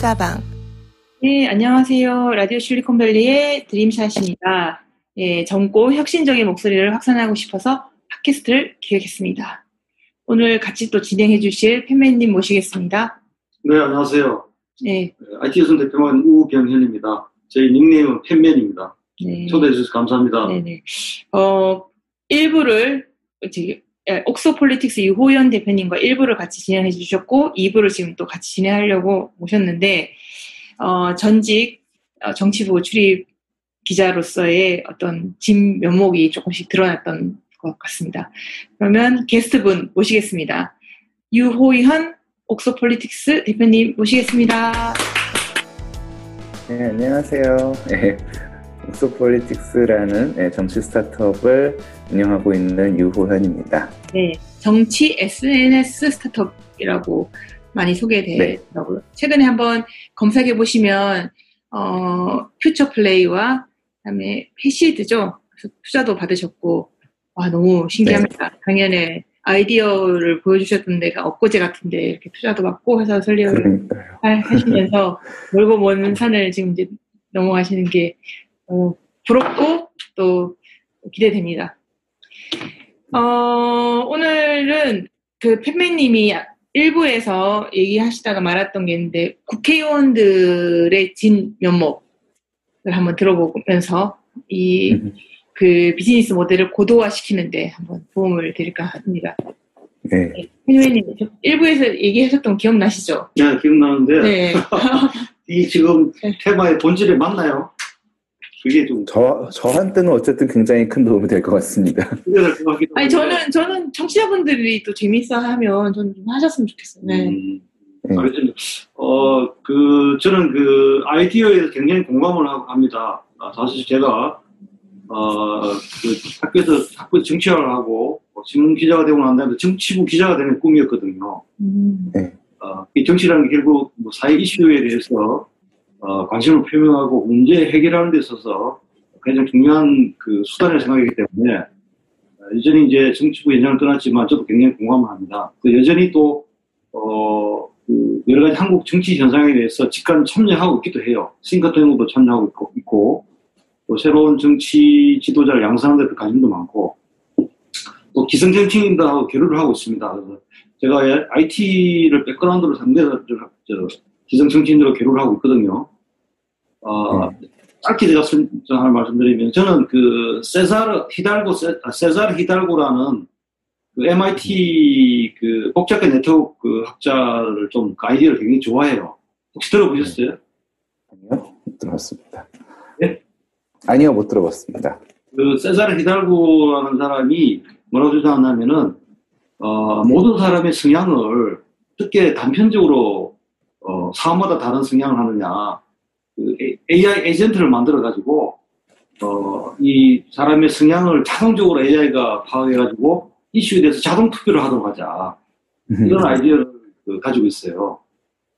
수다방. 네, 안녕하세요. 라디오 실리콘밸리의 드림샷입니다. 예, 젊고 혁신적인 목소리를 확산하고 싶어서 팟캐스트를 기획했습니다. 오늘 같이 또 진행해 주실 팬맨님 모시겠습니다. 네, 안녕하세요. 네, IT조선 대표 우병현입니다. 저희 닉네임은 팬맨입니다. 네. 초대해 주셔서 감사합니다. 네네. 어, 1부를, 저기, 예, 옥소 폴리틱스 유호현 대표님과 1부를 같이 진행해 주셨고, 2부를 지금 또 같이 진행하려고 모셨는데, 어, 전직 어, 정치부 출입 기자로서의 어떤 진 면목이 조금씩 드러났던 것 같습니다. 그러면 게스트분 모시겠습니다. 유호현 옥소 폴리틱스 대표님 모시겠습니다. 네, 안녕하세요. 네, 옥소 폴리틱스라는 네, 정치 스타트업을 운영하고 있는 유호현입니다. 네, 정치 SNS 스타트업이라고 많이 소개되더라고요. 최근에 한번 검색해 보시면 어, 퓨처 플레이와 그다음에 패시드죠. 투자도 받으셨고 와 너무 신기합니다. 작년에 아이디어를 보여주셨던 데가 엊그제 같은데 이렇게 투자도 받고 회사 설립을. 하- 하시면서 멀고 먼 산을 지금 이제 넘어가시는 게 어, 부럽고 또 기대됩니다. 어, 오늘은 그 팬매님이 일부에서 얘기하시다가 말았던 게 있는데 국회의원들의 진 면목을 한번 들어보면서 이 음. 그 비즈니스 모델을 고도화시키는데 한번 도움을 드릴까 합니다. 네, 팬매님 일부에서 얘기하셨던 거 기억나시죠? 네, 기억나는데 네. 이 지금 네. 테마의 본질에 맞나요? 그게 좀 저, 저한테는 어쨌든 굉장히 큰 도움이 될 것 같습니다. 같기도 아니. 저는 저는 청취자분들이 또 재밌어하면 저는 좀 하셨으면 좋겠어요. 네. 음, 네. 알겠습니다. 어, 그, 저는 그 아이디어에 대해서 굉장히 공감을 하고 합니다. 아, 사실 제가, 어, 그 학교에서, 학부에서 정치학을 하고, 뭐 신문 기자가 되고 난 다음에 정치부 기자가 되는 꿈이었거든요. 음. 어, 이 정치라는 게 결국 뭐 사회 이슈에 대해서 어, 관심을 표명하고 문제 해결하는 데 있어서 굉장히 중요한 그 수단을 생각하기 때문에 어, 여전히 이제 정치부 연장을 떠났지만 저도 굉장히 공감을 합니다. 그 여전히 또 어, 그 여러 가지 한국 정치 현상에 대해서 직관 참여하고 있기도 해요. 싱크탱크도 참여하고 있고, 있고 또 새로운 정치 지도자를 양성하는 데도 관심도 많고 또 기성정치인들하고 교류를 하고 있습니다. 그래서 제가 IT를 백그라운드로 저, 정치인들로 교류를 하고 있거든요. 어, 짧게 제가 하나 말씀드리면 저는 그 세사르 히달고 세, 아, 세사르 히달고라는 그 MIT 그 복잡한 네트워크 그 학자를 좀 그 아이디어를 굉장히 좋아해요. 혹시 들어보셨어요? 아니요, 못 들어봤습니다. 네? 아니요, 못 들어봤습니다. 그 세사르 히달고라는 사람이 뭐라고 주장하냐면은 어, 모든 사람의 성향을 어떻게 단편적으로 어, 사람마다 다른 성향을 하느냐. 그 AI 에이전트를 만들어 가지고 어, 이 사람의 성향을 자동적으로 AI가 파악해가지고 이슈에 대해서 자동 투표를 하도록 하자. 이런 아이디어를 그 가지고 있어요.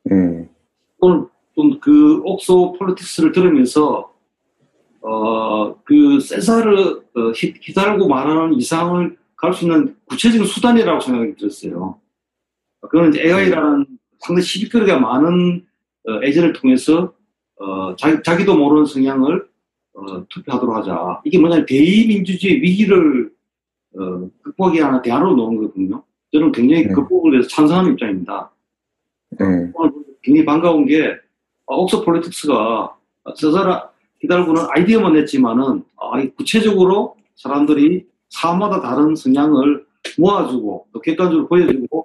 네, 오늘 좀 그 옥소 폴리틱스를 들으면서 어 그 세사르 어, 히- 히달고 말하는 이상을 갈 수 있는 구체적인 수단이라고 생각이 들었어요. 그거는 AI라는 상당히 시비거리가 많은 어, 에이전을 통해서 어, 자기, 자기 도 모르는 성향을 어, 투표하도록 하자. 이게 뭐냐면 대의민주주의 위기를 어, 극복하기 하나 대안으로 놓은 거거든요. 저는 굉장히 네. 극복을 위해서 찬성하는 입장입니다. 네, 오늘 굉장히 반가운 게 아, 옥소 폴리틱스가 세자르 히달고는 아이디어만 냈지만은 아, 이 구체적으로 사람들이 사마다 다른 성향을 모아주고 또 객관적으로 보여주고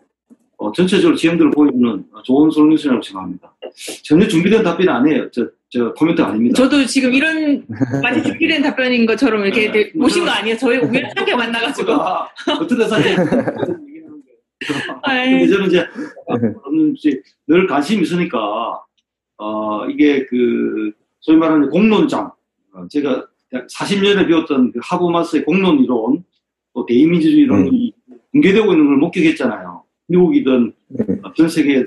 어, 전체적으로 지형들을 보여주는 좋은 솔루션이라고 생각합니다. 전혀 준비된 답변이 아니에요. 저, 저 코멘트 아닙니다. 저도 지금 이런 많이 준비된 답변인 것처럼 이렇게 네. 모신 거 아니에요? 저희 우연하게 만나가지고. 아, 어떻게 사실 아이. 근데 저는 이제 저는 이제 늘 관심이 있으니까 어 이게 그 소위 말하는 공론장 어, 제가 40년에 배웠던 그 하버마스의 공론 이론 또 대의민주주의 이론이 붕괴되고 있는 걸 목격했잖아요. 미국이든 네. 어, 전 세계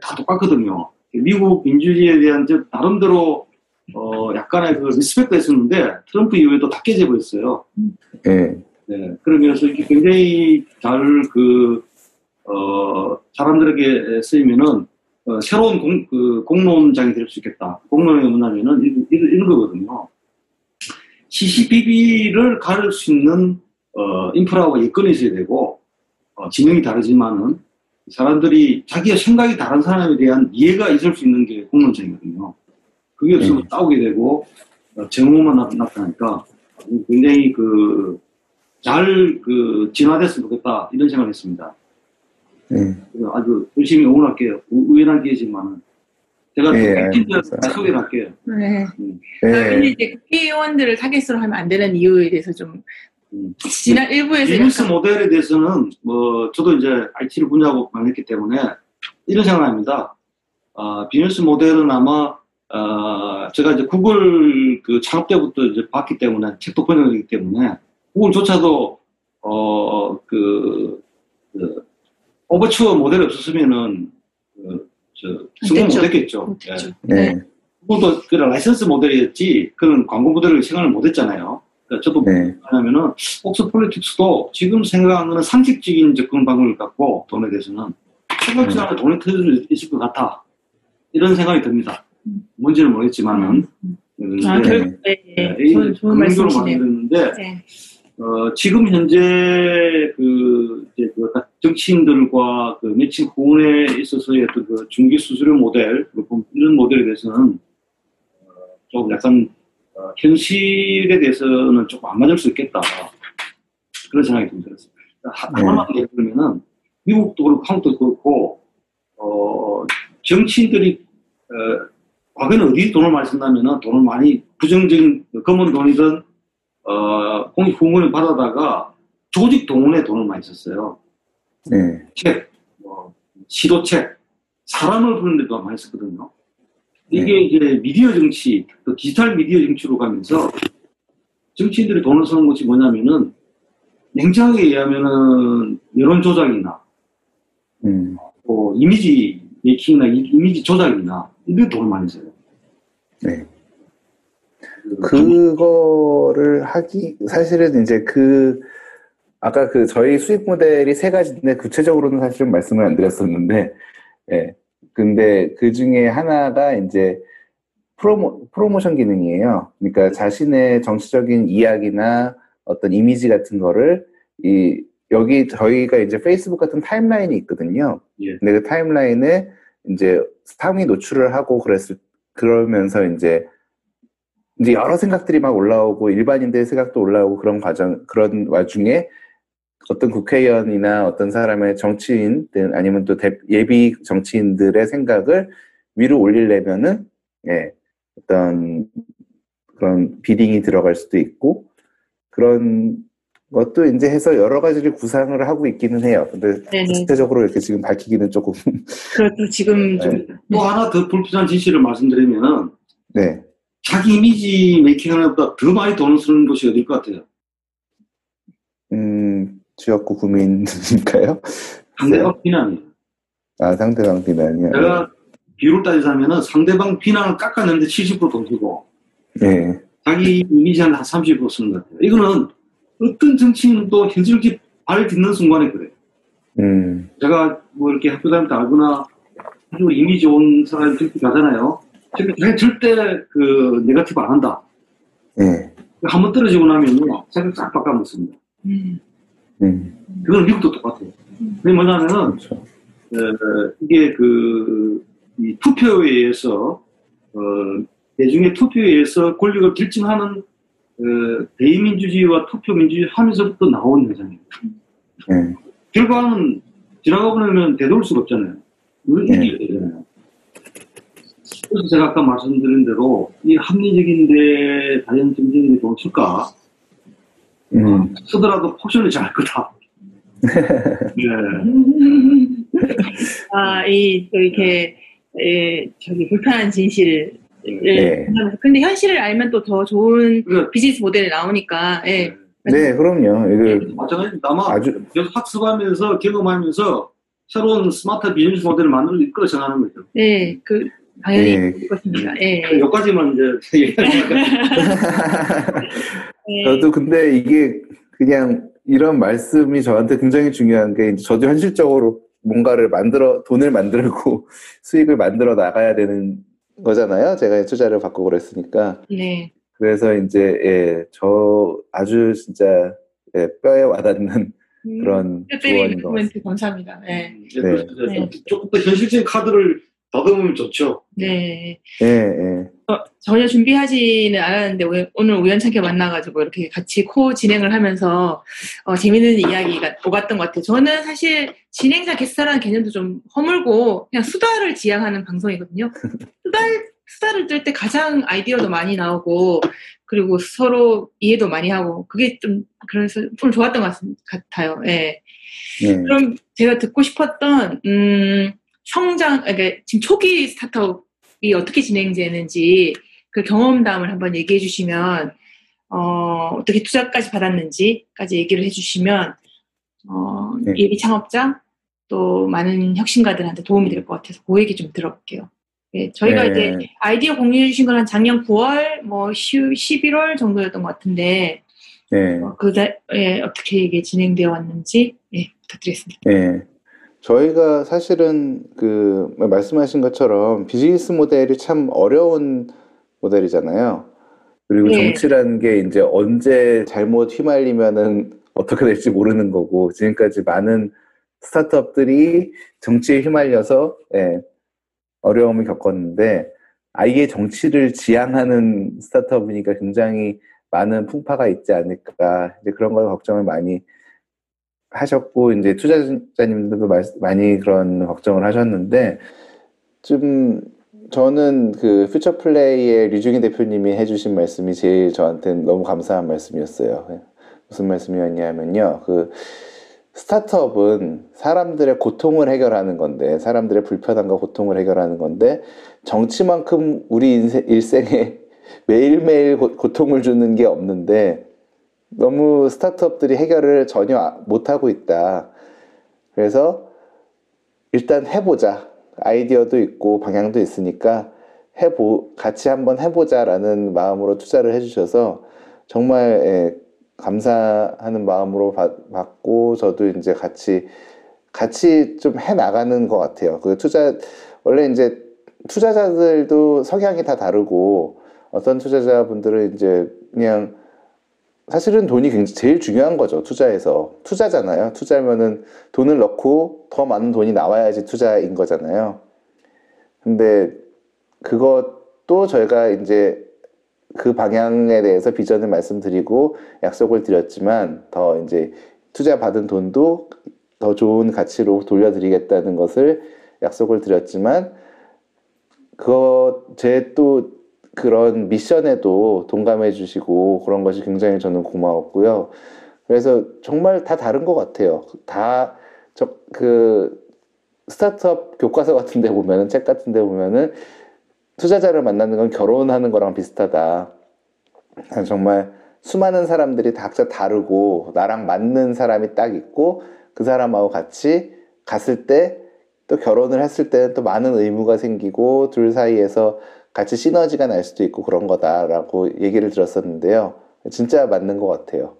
다 똑같거든요. 미국 민주주의에 대한 저 나름대로 어 약간의 그 respect가 있었는데 트럼프 이후에도 다 깨져 버렸어요. 네, 네, 그러면서 이게 굉장히 잘 그, 어, 사람들에게 쓰이면은 어, 새로운 공, 그 공론장이 될 수 있겠다. 공론이 뭐냐면은 이런, 이런, 거거든요. CCTV를 가를 수 있는 어, 인프라와 여건이 있어야 되고 어, 지명이 다르지만은 사람들이 자기의 생각이 다른 사람에 대한 이해가 있을 수 있는 게 공론장이거든요. 그게 없으면 네. 싸우게 되고 어, 정오만 나- 나타나니까 굉장히 그잘그 진화됐으면 좋겠다 이런 생각을 했습니다. 네. 아주 열심히 응원할게요. 우- 우연한 기회지만은 제가 예, 팩틴트 알겠습니다. 소개를 할게요. 네. 음. 그런데 네. 이제 국회의원들을 타겟으로 하면 안 되는 이유에 대해서 좀 음. 지난 일부에서 비즈니스 약간 모델에 대해서는 뭐 저도 이제 IT를 분야하고 많했기 때문에 이런 생각합니다. 아, 비즈니스 모델은 아마 아, 제가 이제 구글 그 창업 때부터 이제 봤기 때문에 책도 번역하기 때문에 구글조차도 어 그 그, 오버추어 모델이 없었으면은 그, 저, 성공. 못했겠죠. 못했죠. 예. 네. 그것도 그 라이선스 모델이었지 그런 광고 모델을 생각을 못했잖아요. 그러니까 저도 네. 뭐냐면은 옥소 폴리틱스도 지금 생각하는 상식적인 접근 방법을 갖고 돈에 대해서는 생각지 않은 돈이 터질 수 있을 것 같아. 이런 생각이 듭니다. 음. 뭔지는 모르겠지만은. 아, 그런데, 결국 네, 예, 네. 좋은, 말씀이시네요. 만드는데 네. 어, 지금 현재 그, 이제 그 정치인들과 그 매칭 후원에 있어서의 어떤 그 중개 수수료 모델, 그리고 이런 모델에 대해서는 어, 좀 약간 어, 현실에 대해서는 조금 안 맞을 수 있겠다. 그런 생각이 좀 들었어요. 하- 네. 하나만 예를 들면은 미국도 그렇고 한국도 그렇고 어, 정치인들이 어, 과거에는 어디 돈을 많이 썼냐면은 돈을 많이 부정적인 검은 돈이든 어, 공익 후원을 받아다가 조직 동원에 돈을 많이 썼어요. 네. 책, 뭐, 시도책, 사람을 부르는 데도 많이 썼거든요. 이게 네. 이제 미디어 정치, 또 디지털 미디어 정치로 가면서 정치인들이 돈을 쓰는 것이 뭐냐면은 냉정하게 얘기하면은 여론 조작이나 음. 또 이미지 메이킹이나 이- 이미지 조작이나 이런 데 돈을 많이 써요. 네. 그 그거를 하기 사실은 이제 그 아까 그 저희 수익 모델이 세 가지인데 구체적으로는 사실은 말씀을 안 드렸었는데 예 근데 그 중에 하나가 이제 프로모 프로모션 기능이에요. 그러니까 자신의 정치적인 이야기나 어떤 이미지 같은 거를 이 여기 저희가 이제 페이스북 같은 타임라인이 있거든요. 예. 근데 그 타임라인에 이제 상위 노출을 하고 그랬을 그러면서 이제 이제 여러 생각들이 막 올라오고 일반인들의 생각도 올라오고 그런 과정 그런 와중에 어떤 국회의원이나 어떤 사람의 정치인 아니면 또 대- 예비 정치인들의 생각을 위로 올리려면은 예 어떤 그런 비딩이 들어갈 수도 있고 그런 것도 이제 해서 여러 가지를 구상을 하고 있기는 해요. 근데 네네. 구체적으로 이렇게 지금 밝히기는 조금 그렇죠. 지금 좀또 하나 더 불필요한 진실을 말씀드리면은 네. 자기 이미지 메이킹하는 것보다 더 많이 돈을 쓰는 곳이 어딜 것 같아요? 음, 지역구 구민인가요? 상대방 비난이에요. 아, 상대방 비난이요. 내가 비율을 따지자면은 상대방 비난을 깎아내는데 70%돈 쓰고 네. 자기 이미지 한30% 쓰는 것 같아요. 이거는 어떤 정치인도 현실적인 발 딛는 순간에 그래요. 음, 제가 뭐 이렇게 학교 다닐 때 알거나 아주 이미지 좋은 사람이 그렇게 가잖아요. 절대, 절대 그 네거티브 안 한다. 네. 한번 떨어지고 나면요. 생각 싹 바꿔먹습니다. 음, 음, 그건 미국도 똑같아요. 그게 뭐냐면은 그렇죠. 어, 이게 그, 이 투표에 의해서, 어, 대중의 투표에 의해서 권력을 결정하는, 어, 대의민주주의와 투표민주주의 하면서부터 나온 현상이에요. 네. 결과는 지나가고 나면 되돌릴 수가 없잖아요. 우리 네. 이겨야 되잖아요. 그래서 제가 아까 말씀드린 대로, 이 합리적인데 과연 정치인이 돈 쓸까? 음, 쓰더라도 포션이 잘할 거다. 네. 아, 이, 또 이렇게, 에, 저기, 불편한 진실을. 네. 하면서. 근데 현실을 알면 또 더 좋은 그러니까, 비즈니스 모델이 나오니까, 예. 네, 그럼요. 이거 마찬가지로 아마 아주, 계속 학습하면서 경험하면서 새로운 스마트 비즈니스 모델을 만들어 이끌어 정하는 거죠. 예, 그, 당연히 네. 그렇습니다. 예. 여기까지만 이제 얘기하니까 예. 저도 근데 이게 그냥 이런 말씀이 저한테 굉장히 중요한 게 이제 저도 현실적으로 뭔가를 만들어 돈을 만들고 수익을 만들어 나가야 되는 거잖아요. 제가 투자를 받고 그랬으니까. 네. 그래서 이제 예, 저 아주 진짜 예, 뼈에 와닿는 음, 그런 뼈때리는 조언인 것 코멘트 감사합니다. 네. 네. 네. 네. 조금 더 현실적인 카드를 다듬으면 좋죠. 네. 예, 예. 어, 전혀 준비하지는 않았는데 우- 오늘 우연찮게 만나가지고 이렇게 같이 코 진행을 하면서 어, 재밌는 이야기가 오갔던 것 같아요. 저는 사실 진행자 게스트라는 개념도 좀 허물고 그냥 수다를 지향하는 방송이거든요. 수다 수다를 뜰 때 가장 아이디어도 많이 나오고 그리고 서로 이해도 많이 하고 그게 좀 그래서 좀 좋았던 것 같- 같아요. 예. 예. 그럼 제가 듣고 싶었던 음, 성장, 그러니까 지금 초기 스타트업이 어떻게 진행되는지 그 경험담을 한번 얘기해 주시면 어, 어떻게 투자까지 받았는지까지 얘기를 해 주시면 어, 네. 예비 창업자 또 많은 혁신가들한테 도움이 될 것 같아서 그 얘기 좀 들어볼게요. 예, 저희가 네. 이제 아이디어 공유해 주신 건 한 작년 9월, 뭐 10, 11월 정도였던 것 같은데 예. 어, 그 예, 어떻게 이게 진행되어 왔는지 예, 부탁드리겠습니다. 예. 저희가 사실은 그 말씀하신 것처럼 비즈니스 모델이 참 어려운 모델이잖아요. 그리고 네. 정치라는 게 이제 언제 잘못 휘말리면은 어떻게 될지 모르는 거고 지금까지 많은 스타트업들이 정치에 휘말려서 예, 어려움을 겪었는데 아예 정치를 지향하는 스타트업이니까 굉장히 많은 풍파가 있지 않을까 이제 그런 걸 걱정을 많이 하셨고 이제 투자자님들도 말- 많이 그런 걱정을 하셨는데 좀 저는 그 퓨처 플레이의 류중희 대표님이 해주신 말씀이 제일 저한테는 너무 감사한 말씀이었어요. 무슨 말씀이었냐면요. 그 스타트업은 사람들의 고통을 해결하는 건데 사람들의 불편함과 고통을 해결하는 건데 정치만큼 우리 인생, 일생에 매일매일 고, 고통을 주는 게 없는데 너무 스타트업들이 해결을 전혀 아- 못하고 있다. 그래서 일단 해보자. 아이디어도 있고 방향도 있으니까 해보, 같이 한번 해보자라는 마음으로 투자를 해주셔서 정말 예, 감사하는 마음으로 받, 받고 저도 이제 같이 같이 좀 해 나가는 것 같아요. 그 투자 원래 이제 투자자들도 성향이 다 다르고 어떤 투자자분들은 이제 그냥 사실은 돈이 굉장히 제일 중요한 거죠. 투자에서. 투자잖아요. 투자면은 돈을 넣고 더 많은 돈이 나와야지 투자인 거잖아요. 근데 그것도 저희가 이제 그 방향에 대해서 비전을 말씀드리고 약속을 드렸지만 더 이제 투자 받은 돈도 더 좋은 가치로 돌려드리겠다는 것을 약속을 드렸지만 그거 제 또 그런 미션에도 동감해 주시고 그런 것이 굉장히 저는 고마웠고요. 그래서 정말 다 다른 것 같아요. 다 저 그 스타트업 교과서 같은 데 보면은 책 같은 데 보면은 투자자를 만나는 건 결혼하는 거랑 비슷하다. 정말 수많은 사람들이 다 각자 다르고 나랑 맞는 사람이 딱 있고 그 사람하고 같이 갔을 때 또 결혼을 했을 때는 또 많은 의무가 생기고 둘 사이에서 같이 시너지가 날 수도 있고 그런 거다라고 얘기를 들었었는데요. 진짜 맞는 것 같아요.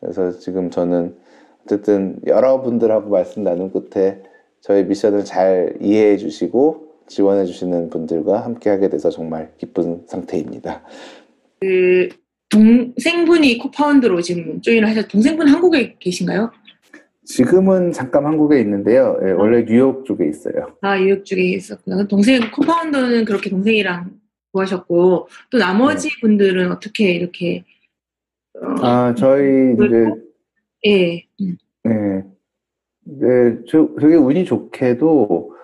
그래서 지금 저는 어쨌든 여러분들하고 말씀 나눈 끝에 저의 미션을 잘 이해해 주시고 지원해 주시는 분들과 함께 하게 돼서 정말 기쁜 상태입니다. 그 동생분이 코파운드로 지금 조인을 하셔서 동생분 한국에 계신가요? 지금은 잠깐 한국에 있는데요. 예, 원래 뉴욕 쪽에 있어요. 아 뉴욕 쪽에 있었구나. 동생 코파운더는 그렇게 동생이랑 구하셨고 또 나머지 분들은 어떻게 이렇게 어, 아, 저희 이제 예, 음. 네, 네, 저, 되게 운이 좋게도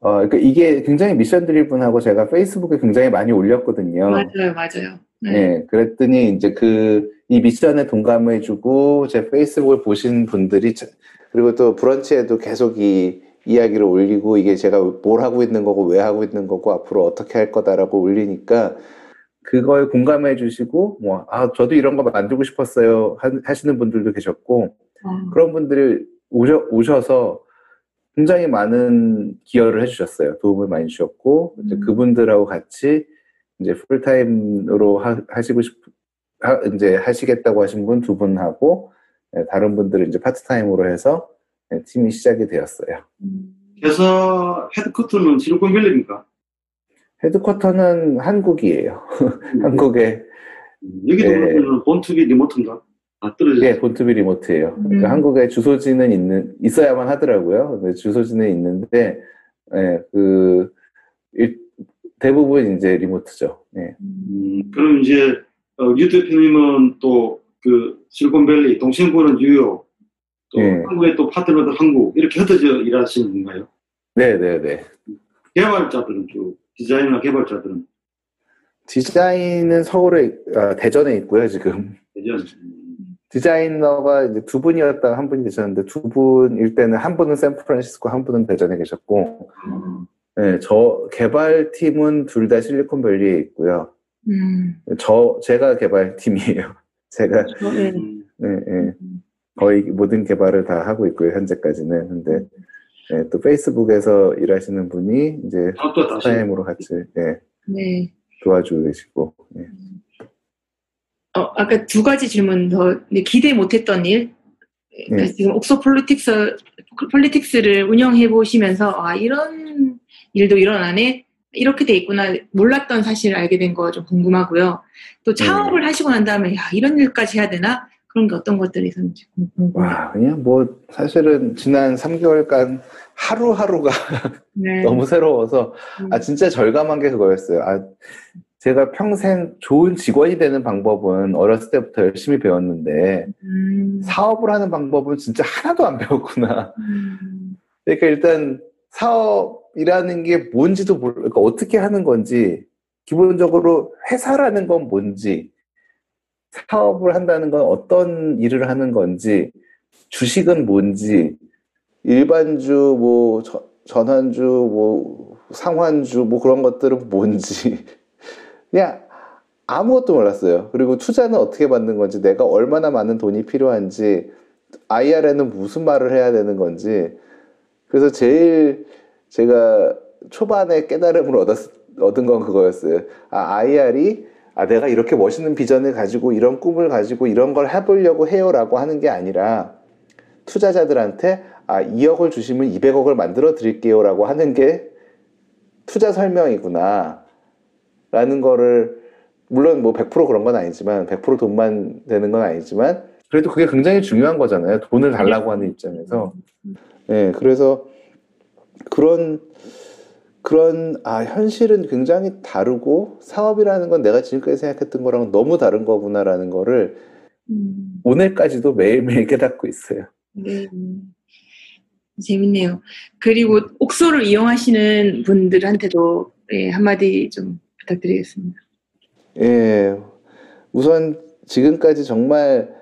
어, 그러니까 이게 굉장히 미션 드리븐하고 제가 페이스북에 굉장히 많이 올렸거든요. 맞아요, 맞아요. 네. 네, 그랬더니 이제 그, 이 미션에 동감해주고 제 페이스북을 보신 분들이, 자- 그리고 또 브런치에도 계속 이 이야기를 올리고 이게 제가 뭘 하고 있는 거고 왜 하고 있는 거고 앞으로 어떻게 할 거다라고 올리니까 그거에 공감해 주시고, 뭐, 아, 저도 이런 거 만들고 싶었어요. 하- 하시는 분들도 계셨고, 어, 그런 분들이 오셔, 오셔서 굉장히 많은 기여를 해주셨어요. 도움을 많이 주셨고, 이제 음. 그분들하고 같이 이제 풀타임으로 하, 하시고 싶, 하, 이제 하시겠다고 하신 분 두 분하고, 예, 다른 분들은 이제 파트타임으로 해서 네, 팀이 시작이 되었어요. 회사 헤드쿼터는 실리콘밸리입니까? 헤드쿼터는 한국이에요. 한국에 여기도 네. 그러면 본투비 리모트인가? 아 떨어져. 예, 본투비 리모트예요. 음. 그러니까 한국에 주소지는 있는 있어야만 하더라고요. 근데 주소지는 있는데 예, 그 일- 대부분 이제 리모트죠. 예. 음, 그럼 이제 어, 유 대표님은 또그 실리콘밸리, 동생부는 뉴욕, 또 네. 한국에 또 파트너들 한국 이렇게 흩어져 일하시는 건가요? 네, 네, 네. 개발자들은 주 디자이너 개발자들은 디자인은 서울에 아, 대전에 있고요, 지금. 대전. 디자이너가 이제 두 분이었다가 한 분이 되셨는데 두 분일 때는 한 분은 샌프란시스코, 한 분은 대전에 계셨고, 음, 네, 저 개발팀은 둘 다 실리콘밸리에 있고요. 음. 저 제가 개발팀이에요. 제가 어, 네. 음, 네, 네. 거의 모든 개발을 다 하고 있고요, 현재까지는. 근데 네, 또 페이스북에서 일하시는 분이 이제 아. 타임으로 같이 예, 네. 도와주고 계시고. 예. 어, 아까 두 가지 질문 더 근데 기대 못했던 일. 그러니까 네. 지금 옥소 폴리틱스 폴리틱스를 운영해 보시면서 아 이런 일도 일어나네 이렇게 돼 있구나 몰랐던 사실을 알게 된 거 좀 궁금하고요. 또 창업을 하시고 난 다음에 야 이런 일까지 해야 되나 그런 게 어떤 것들이 있었는지 궁금해요. 와, 그냥 뭐 사실은 지난 3개월간 하루하루가 네. 너무 새로워서 음. 아 진짜 절감한 게 그거였어요. 아 제가 평생 좋은 직원이 되는 방법은 어렸을 때부터 열심히 배웠는데 음. 사업을 하는 방법은 진짜 하나도 안 배웠구나. 음. 그러니까 일단 사업이라는 게 뭔지도 모르, 그러니까 어떻게 하는 건지, 기본적으로 회사라는 건 뭔지, 사업을 한다는 건 어떤 일을 하는 건지, 주식은 뭔지, 일반주, 뭐, 저- 전환주, 뭐, 상환주, 뭐 그런 것들은 뭔지, 그냥 아무것도 몰랐어요. 그리고 투자는 어떻게 받는 건지, 내가 얼마나 많은 돈이 필요한지, IR에는 무슨 말을 해야 되는 건지, 그래서 제일 제가 초반에 깨달음을 얻었, 얻은 건 그거였어요. 아, IR이 아, 내가 이렇게 멋있는 비전을 가지고 이런 꿈을 가지고 이런 걸 해보려고 해요라고 하는 게 아니라 투자자들한테 아, 2억을 주시면 200억을 만들어 드릴게요라고 하는 게 투자 설명이구나. 라는 거를 물론 뭐 100% 그런 건 아니지만 100% 돈만 되는 건 아니지만 그래도 그게 굉장히 중요한 거잖아요. 돈을 달라고 하는 입장에서. 네, 그래서 그런 그런 아 현실은 굉장히 다르고 사업이라는 건 내가 지금까지 생각했던 거랑 너무 다른 거구나라는 거를 음. 오늘까지도 매일매일 깨닫고 있어요. 네. 재밌네요. 그리고 옥소를 이용하시는 분들한테도 예, 한마디 좀 부탁드리겠습니다. 예, 우선 지금까지 정말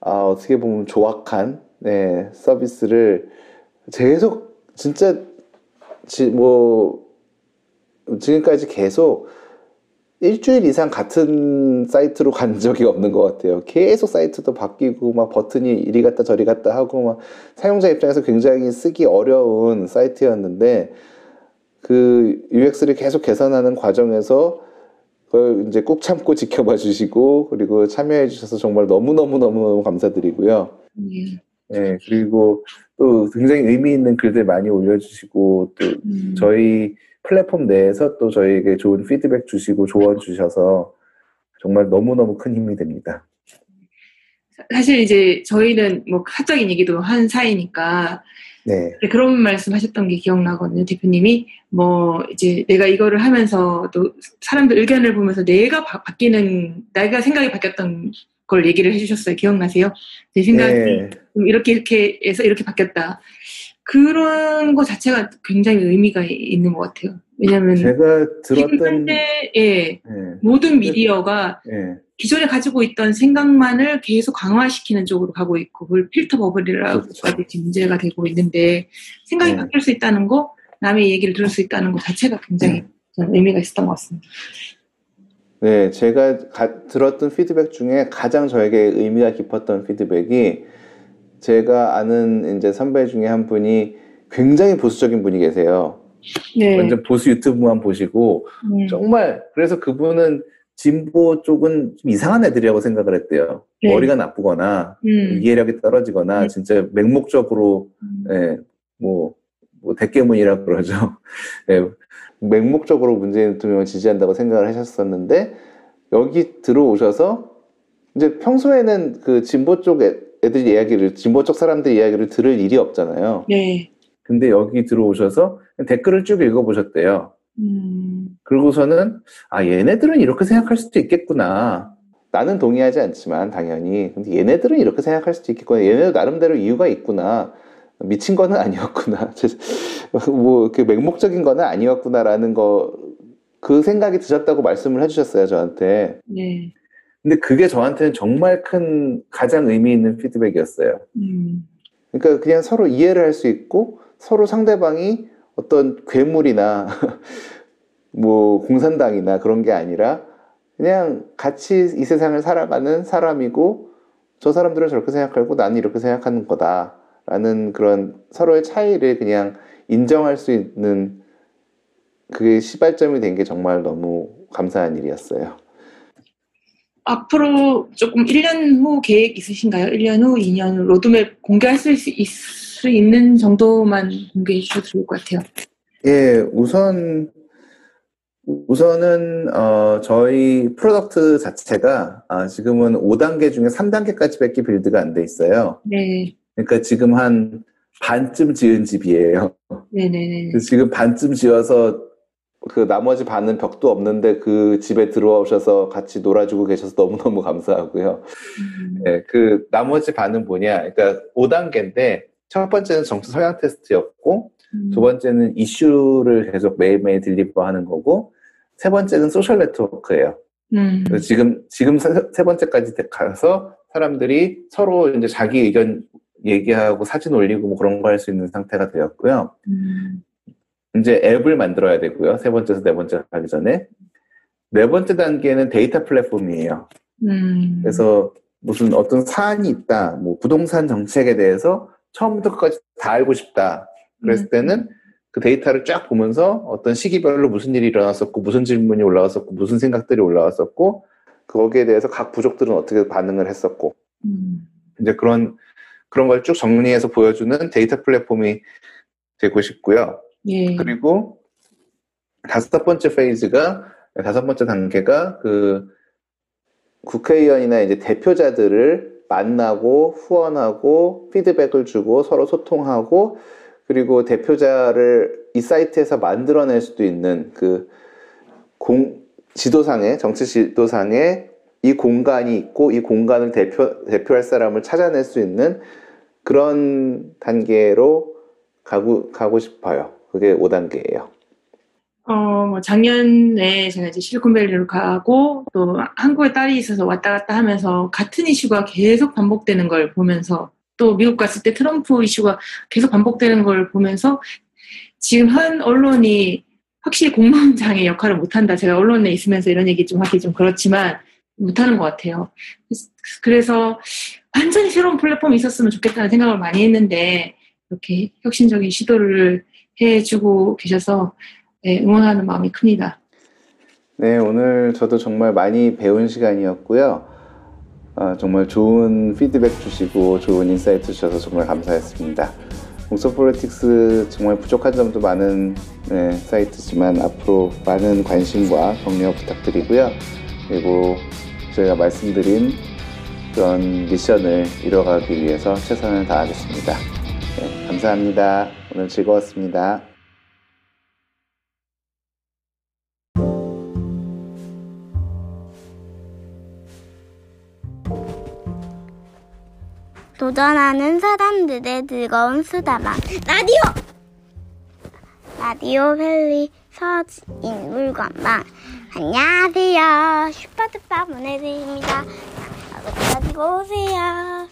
아, 어떻게 보면 조악한 네, 서비스를 계속 진짜 지, 뭐 지금까지 계속 일주일 이상 같은 사이트로 간 적이 없는 것 같아요. 계속 사이트도 바뀌고 막 버튼이 이리 갔다 저리 갔다 하고 막 사용자 입장에서 굉장히 쓰기 어려운 사이트였는데 그 UX를 계속 개선하는 과정에서 그걸 이제 꾹 참고 지켜봐 주시고 그리고 참여해 주셔서 정말 너무 너무 너무 감사드리고요. 예. 네, 그리고 또 굉장히 의미 있는 글들 많이 올려주시고 또 음. 저희 플랫폼 내에서 또 저희에게 좋은 피드백 주시고 조언 주셔서 정말 너무너무 큰 힘이 됩니다. 사실 이제 저희는 뭐 사적인 얘기도 한 사이니까 네. 그런 말씀 하셨던 게 기억나거든요. 대표님이 뭐 이제 내가 이거를 하면서 또 사람들 의견을 보면서 내가 바, 바뀌는 내가 생각이 바뀌었던 걸 얘기를 해주셨어요. 기억나세요? 내 생각이 네. 좀 이렇게 이렇게 해서 이렇게 바뀌었다. 그런 거 자체가 굉장히 의미가 있는 것 같아요. 왜냐하면 제가 들었던 현재 예, 네, 모든 미디어가 네, 기존에 가지고 있던 생각만을 계속 강화시키는 쪽으로 가고 있고 그걸 필터 버블이라고까지 그렇죠. 문제가 되고 있는데 생각이 네. 바뀔 수 있다는 거 남의 얘기를 들을 수 있다는 것 자체가 굉장히 음. 저는 의미가 있었던 것 같습니다. 네, 제가 가- 들었던 피드백 중에 가장 저에게 의미가 깊었던 피드백이 제가 아는 이제 선배 중에 한 분이 굉장히 보수적인 분이 계세요. 네. 완전 보수 유튜브만 보시고 음. 정말 그래서 그분은 진보 쪽은 좀 이상한 애들이라고 생각을 했대요. 네. 머리가 나쁘거나 음. 이해력이 떨어지거나 네. 진짜 맹목적으로 음. 예, 뭐, 뭐 대깨문이라고 그러죠. 예, 맹목적으로 문재인 대통령을 지지한다고 생각을 하셨었는데 여기 들어오셔서 이제 평소에는 그 진보 쪽 애- 애들 이야기를 진보 쪽 사람들 이야기를 들을 일이 없잖아요. 네. 근데 여기 들어오셔서 댓글을 쭉 읽어보셨대요. 음. 그러고서는 아 얘네들은 이렇게 생각할 수도 있겠구나. 나는 동의하지 않지만 당연히 근데 얘네들은 이렇게 생각할 수도 있겠구나. 얘네도 나름대로 이유가 있구나. 미친 거는 아니었구나. 뭐 이렇게 맹목적인 거는 아니었구나라는 거 그 생각이 드셨다고 말씀을 해주셨어요 저한테. 네. 근데 그게 저한테는 정말 큰 가장 의미 있는 피드백이었어요. 음. 그러니까 그냥 서로 이해를 할 수 있고 서로 상대방이 어떤 괴물이나 뭐 공산당이나 그런 게 아니라 그냥 같이 이 세상을 살아가는 사람이고 저 사람들은 저렇게 생각하고 나는 이렇게 생각하는 거다 라는 그런 서로의 차이를 그냥 인정할 수 있는 그게 시발점이 된 게 정말 너무 감사한 일이었어요. 앞으로 조금 1년 후 계획 있으신가요? 1년 후, 2년 후 로드맵 공개할 수, 있, 수 있는 정도만 공개해 주셔도 좋을 것 같아요. 예, 우선 우선은 어, 저희 product 자체가 아, 지금은 5단계 중에 3단계까지밖에 build가 안 돼 있어요. 네. 그러니까 지금 한 반쯤 지은 집이에요. 네네네. 지금 반쯤 지어서 그 나머지 반은 벽도 없는데 그 집에 들어오셔서 같이 놀아주고 계셔서 너무너무 감사하고요. 음. 네, 그 나머지 반은 뭐냐? 그러니까 5단계인데 첫 번째는 정치 성향 테스트였고 음. 두 번째는 이슈를 계속 매일매일 deliver 하는 거고, 세 번째는 소셜 네트워크예요. 음. 지금, 지금 세, 세 번째까지 가서 사람들이 서로 이제 자기 의견 얘기하고 사진 올리고 뭐 그런 거 할 수 있는 상태가 되었고요. 음. 이제 앱을 만들어야 되고요. 세 번째에서 네 번째 가기 전에. 네 번째 단계는 데이터 플랫폼이에요. 음. 그래서 무슨 어떤 사안이 있다, 뭐 부동산 정책에 대해서 처음부터 끝까지 다 알고 싶다. 그랬을 음. 때는 그 데이터를 쫙 보면서 어떤 시기별로 무슨 일이 일어났었고, 무슨 질문이 올라왔었고, 무슨 생각들이 올라왔었고, 거기에 대해서 각 부족들은 어떻게 반응을 했었고, 음. 이제 그런, 그런 걸 쭉 정리해서 보여주는 데이터 플랫폼이 되고 싶고요. 예. 그리고 다섯 번째 페이지가, 다섯 번째 단계가 그 국회의원이나 이제 대표자들을 만나고 후원하고 피드백을 주고 서로 소통하고 그리고 대표자를 이 사이트에서 만들어낼 수도 있는 그 공, 지도상에, 정치 지도상에 이 공간이 있고 이 공간을 대표, 대표할 사람을 찾아낼 수 있는 그런 단계로 가고, 가고 싶어요. 그게 5단계예요. 어, 뭐 작년에 제가 이제 실리콘밸리로 가고 또 한국에 딸이 있어서 왔다 갔다 하면서 같은 이슈가 계속 반복되는 걸 보면서 또 미국 갔을 때 트럼프 이슈가 계속 반복되는 걸 보면서 지금 현 언론이 확실히 공론장의 역할을 못한다. 제가 언론에 있으면서 이런 얘기 좀 하기 좀 그렇지만 못하는 것 같아요. 그래서 완전히 새로운 플랫폼이 있었으면 좋겠다는 생각을 많이 했는데 이렇게 혁신적인 시도를 해주고 계셔서 네, 응원하는 마음이 큽니다. 네, 오늘 저도 정말 많이 배운 시간이었고요. 아, 정말 좋은 피드백 주시고 좋은 insight 주셔서 정말 감사했습니다. 공소 폴리틱스 정말 부족한 점도 많은 네, 사이트지만 앞으로 많은 관심과 격려 부탁드리고요. 그리고 저희가 말씀드린 그런 미션을 이뤄가기 위해서 최선을 다하겠습니다. 네, 감사합니다. 오늘 즐거웠습니다. 도전하는 사람들의 즐거운 수다방 라디오 라디오 밸리 서진 물건방 안녕하세요 슈퍼드파 바로 가지고 오세요.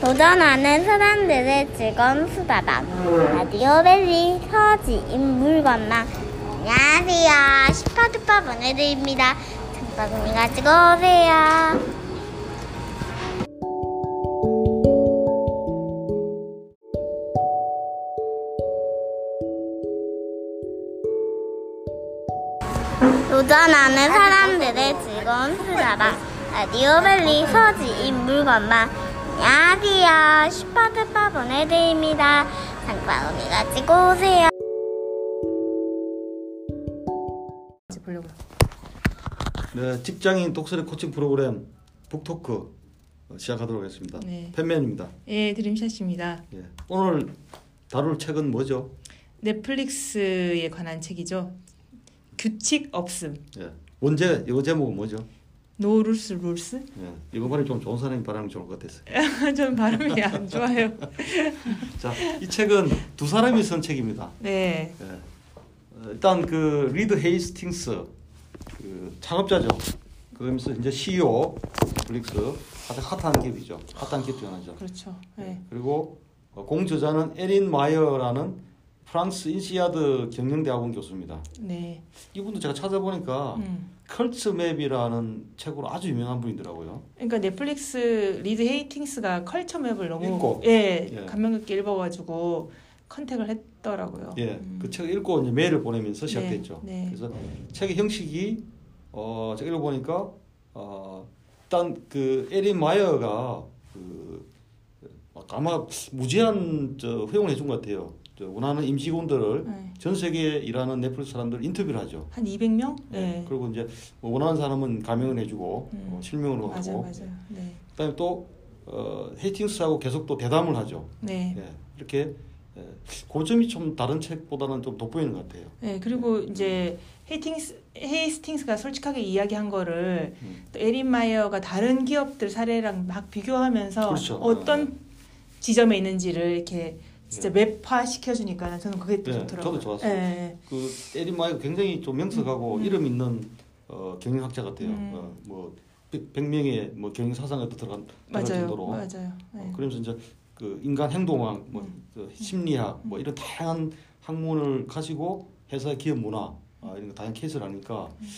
도전하는 사람들의 즐거운 수다방. 라디오 밸리 서지 인 물건망. 안녕하세요. 슈퍼두퍼 보내드립니다. 장바구니 가지고 오세요 도전하는 사람들의 즐거운 수다방 라디오벨리 서지인 물건만 안녕하세요 슈퍼드파 보내드립니다 장바구니 가지고 오세요 이제 보려고. 네, 직장인 독서리 코칭 프로그램 북토크 어, 시작하도록 하겠습니다. 네. 팬맨입니다. 예, 드림샷입니다. 예. 오늘 다룰 책은 뭐죠? 넷플릭스에 관한 책이죠. 규칙 없음. 예. 원제 이거 제목은 뭐죠? No Rules Rules? 예. 이거 발음 좀 좋은 사람이 발음이 좋을 것 같았어요. 전 발음이 안 좋아요. 자, 이 책은 두 사람이 쓴 책입니다. 네. 예. 어, 일단 그 리드 헤이스팅스 그 창업자죠. 그러면서 이제 CEO 넷플릭스 아주 핫한 기업이죠. 핫한 기업 중 하나죠. 그렇죠. 네. 그리고 어, 공저자는 에린 마이어라는 프랑스 인시아드 경영대학원 교수입니다. 네. 이분도 제가 찾아보니까 음. Culture Map이라는 책으로 아주 유명한 분이더라고요. 그러니까 넷플릭스 리드 헤이팅스가 Culture Map을 너무 읽고. 예, 예. 감명 깊게 읽어가지고 contact을 했더라고요. 예, 음. 그 책을 읽고 이제 메일을 보내면서 시작됐죠. 네, 네. 그래서 책의 형식이 어 제가 읽어보니까 어 일단 그 에린 마이어가 그 아마 무제한 저 허용을 해준 것 같아요. 저 원하는 임직원들을 네. 전 세계에 일하는 넷플릭스 사람들 인터뷰를 하죠. 한 200명? 예. 네. 그리고 이제 뭐 원하는 사람은 가명을 해주고 음. 어, 실명으로 맞아요, 하고 맞아요. 네. 그다음에 또 어, 헤이팅스하고 계속 또 대담을 하죠. 네. 예. 이렇게 예. 그 점이 좀 다른 책보다는 좀 돋보이는 것 같아요. 네, 그리고 이제 헤이팅스 헤이스팅스가 솔직하게 이야기한 거를 음. 또 에린 마이어가 다른 기업들 사례랑 막 비교하면서 그렇죠. 어떤 네. 지점에 있는지를 이렇게 진짜 맵화 시켜주니까 저는 그게 또 네, 좋더라고요. 저도 좋았어요. 네. 그 에린 마이가 굉장히 좀 명석하고 음. 이름 있는 어, 경영학자 같아요. 음. 어, 뭐 100 명의 뭐 경영 사상에도 들어간 맞아요, 정도로. 맞아요. 네. 어, 그러면서 이제 그 인간 행동학, 뭐 음. 그 심리학, 뭐 이런 다양한 학문을 가지고 회사의 기업 문화 아, 이런 거 다양한 케이스를 하니까 음.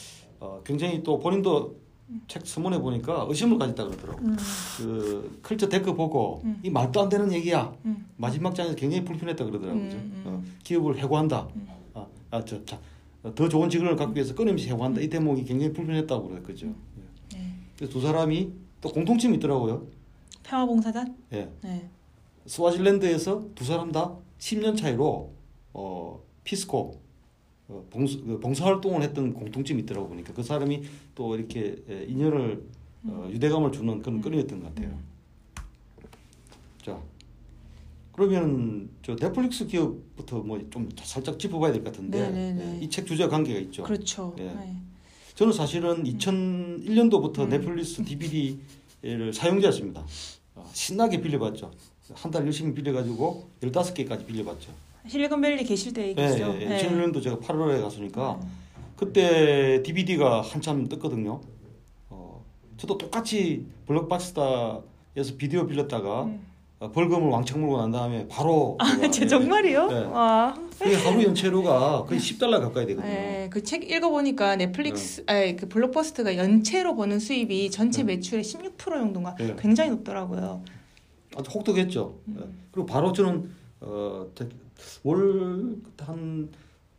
어, 굉장히 또 본인도 책 서문에 보니까 의심을 가졌다 그러더라고. 음, 그 culture deck 보고 음. 이 말도 안 되는 얘기야. 음. 마지막 장에서 굉장히 불편했다 그러더라고요. 그죠? 음, 음. 어, 기업을 해고한다. 음. 아, 아, 저, 자, 더 좋은 직원을 갖기 위해서 끊임없이 해고한다. 이 대목이 굉장히 불편했다고 그랬거죠. 예. 네. 그래서 두 사람이 또 공통점이 있더라고요. 평화봉사단? 예. 네. 스와질랜드에서 두 사람 다 10년 차이로 어, Peace Corps 어, 봉사, 그 봉사 활동을 했던 공통점이 있더라고 보니까 그 사람이 또 이렇게 예, 인연을 어, 유대감을 주는 그런 끈이었던 것 같아요. 자 그러면 저 넷플릭스 기업부터 뭐 좀 살짝 짚어봐야 될 것 같은데 네네네. 이책 주제와 관계가 있죠. 그렇죠. 예. 네. 저는 사실은 2001년도부터 음. 넷플릭스 DVD를 사용자였습니다. 어, 신나게 빌려봤죠. 한 달 열심히 빌려가지고 15개까지 빌려봤죠. 실리콘밸리 계실 때 예, 얘기죠. 예, 네. 2001년도 제가 8월에 갔으니까 네. 그때 DVD가 한참 떴거든요. 어, 저도 똑같이 블록바스터에서 비디오 빌렸다가 음. 어, 벌금을 왕창 물고 난 다음에 바로 아, 제 예, 정말이요? 네. 와. 그게 하루 연체료가 거의 10달러 가까이 되거든요. 네, 그 책 읽어보니까 넷플릭스, 아니 그 블록버스터가 연체로 버는 수입이 전체 네. 매출의 16% 정도가 네. 굉장히 높더라고요. 아주 혹독했죠. 음. 예. 그리고 바로 저는 어, 월 한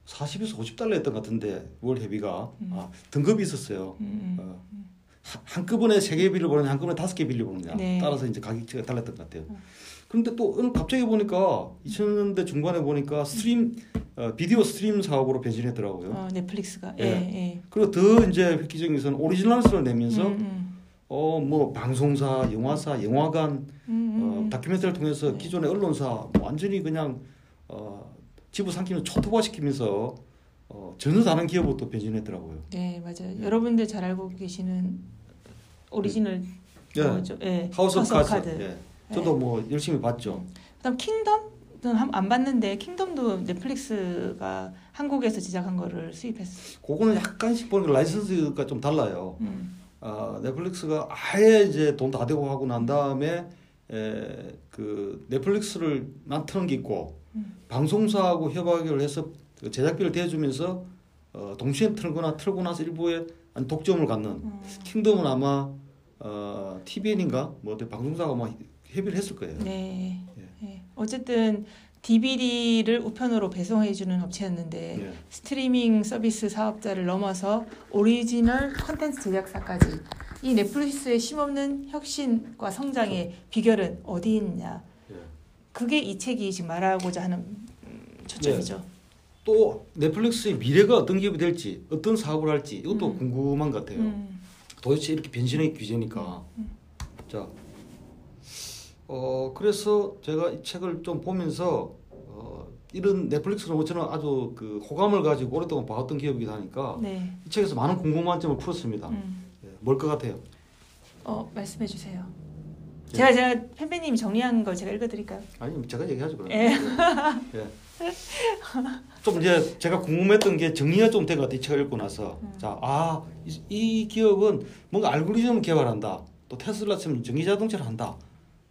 40에서 50달러 했던 것 같은데 월 회비가 음. 아, 등급이 있었어요. 음, 어, 한- 한꺼번에 세 개 빌려 보느냐 한꺼번에 다섯 개 빌려 보느냐 네. 따라서 이제 가격대가 달랐던 것 같아요. 그런데 또 어느 갑자기 보니까 2000년대 중반에 보니까 스트림 어, 비디오 stream 사업으로 변신했더라고요. 어, 넷플릭스가. 예. 예, 예. 그리고 더 이제 획기적인 것은 Originals를 내면서 음, 음. 어뭐 방송사, 영화사, 영화관 음, 음, 어, 음. 다큐멘터리를 통해서 네. 기존의 언론사 뭐 완전히 그냥 어, 집어삼키면서 초토화시키면서 어, 전혀 다른 기업으로 또 변신했더라고요. 네, 맞아요. 여러분들 잘 알고 계시는 오리지널 예. 뭐죠? 예. House House Card. of 예. 저도 뭐 열심히 봤죠. 그다음 킹덤? 안 봤는데 킹덤도 넷플릭스가 한국에서 제작한 거를 수입했어요. 그거는 약간씩 보니까 라이선스가 좀 달라요. 음. 아, 넷플릭스가 아예 이제 돈 다 대고 하고 난 다음에 에, 그 넷플릭스를 난트는 게 있고 음. 방송사하고 협약을 해서 그 제작비를 대주면서 어, 동시에 틀거나 틀고 나서 일부에 한 독점을 갖는 음. 킹덤은 아마 어, TVN인가 뭐 방송사가 아마 협의를 했을 거예요. 네. 예. 네. 어쨌든 DVD를 우편으로 배송해주는 업체였는데 예. 스트리밍 서비스 사업자를 넘어서 오리지널 콘텐츠 제작사까지 이 넷플릭스의 쉼없는 혁신과 성장의 비결은 어디 있냐? 예. 그게 이 책이 지금 말하고자 하는 음, 초점이죠. 또 넷플릭스의 미래가 어떤 기업이 될지 어떤 사업을 할지 이것도 음. 궁금한 것 같아요. 음, 도대체 이렇게 변신의 귀재니까. 자, 어 그래서 제가 이 책을 좀 보면서 어, 이런 넷플릭스는 저는 아주 그 호감을 가지고 오랫동안 봐왔던 기업이기도 하니까 네. 이 책에서 많은 궁금한 점을 풀었습니다. 음. 예, 뭘것 같아요? 어 말씀해 주세요. 예. 제가 제가 팬배님이 정리한 걸 제가 읽어드릴까요? 아니 제가 얘기하죠 그럼. 예. 예. 좀 이제 제가 궁금했던 게 정리가 좀 된 것 같아요. 이 책을 읽고 나서. 음. 자, 아, 이, 이 기업은 뭔가 알고리즘을 개발한다. 또 테슬라처럼 전기 자동차를 한다.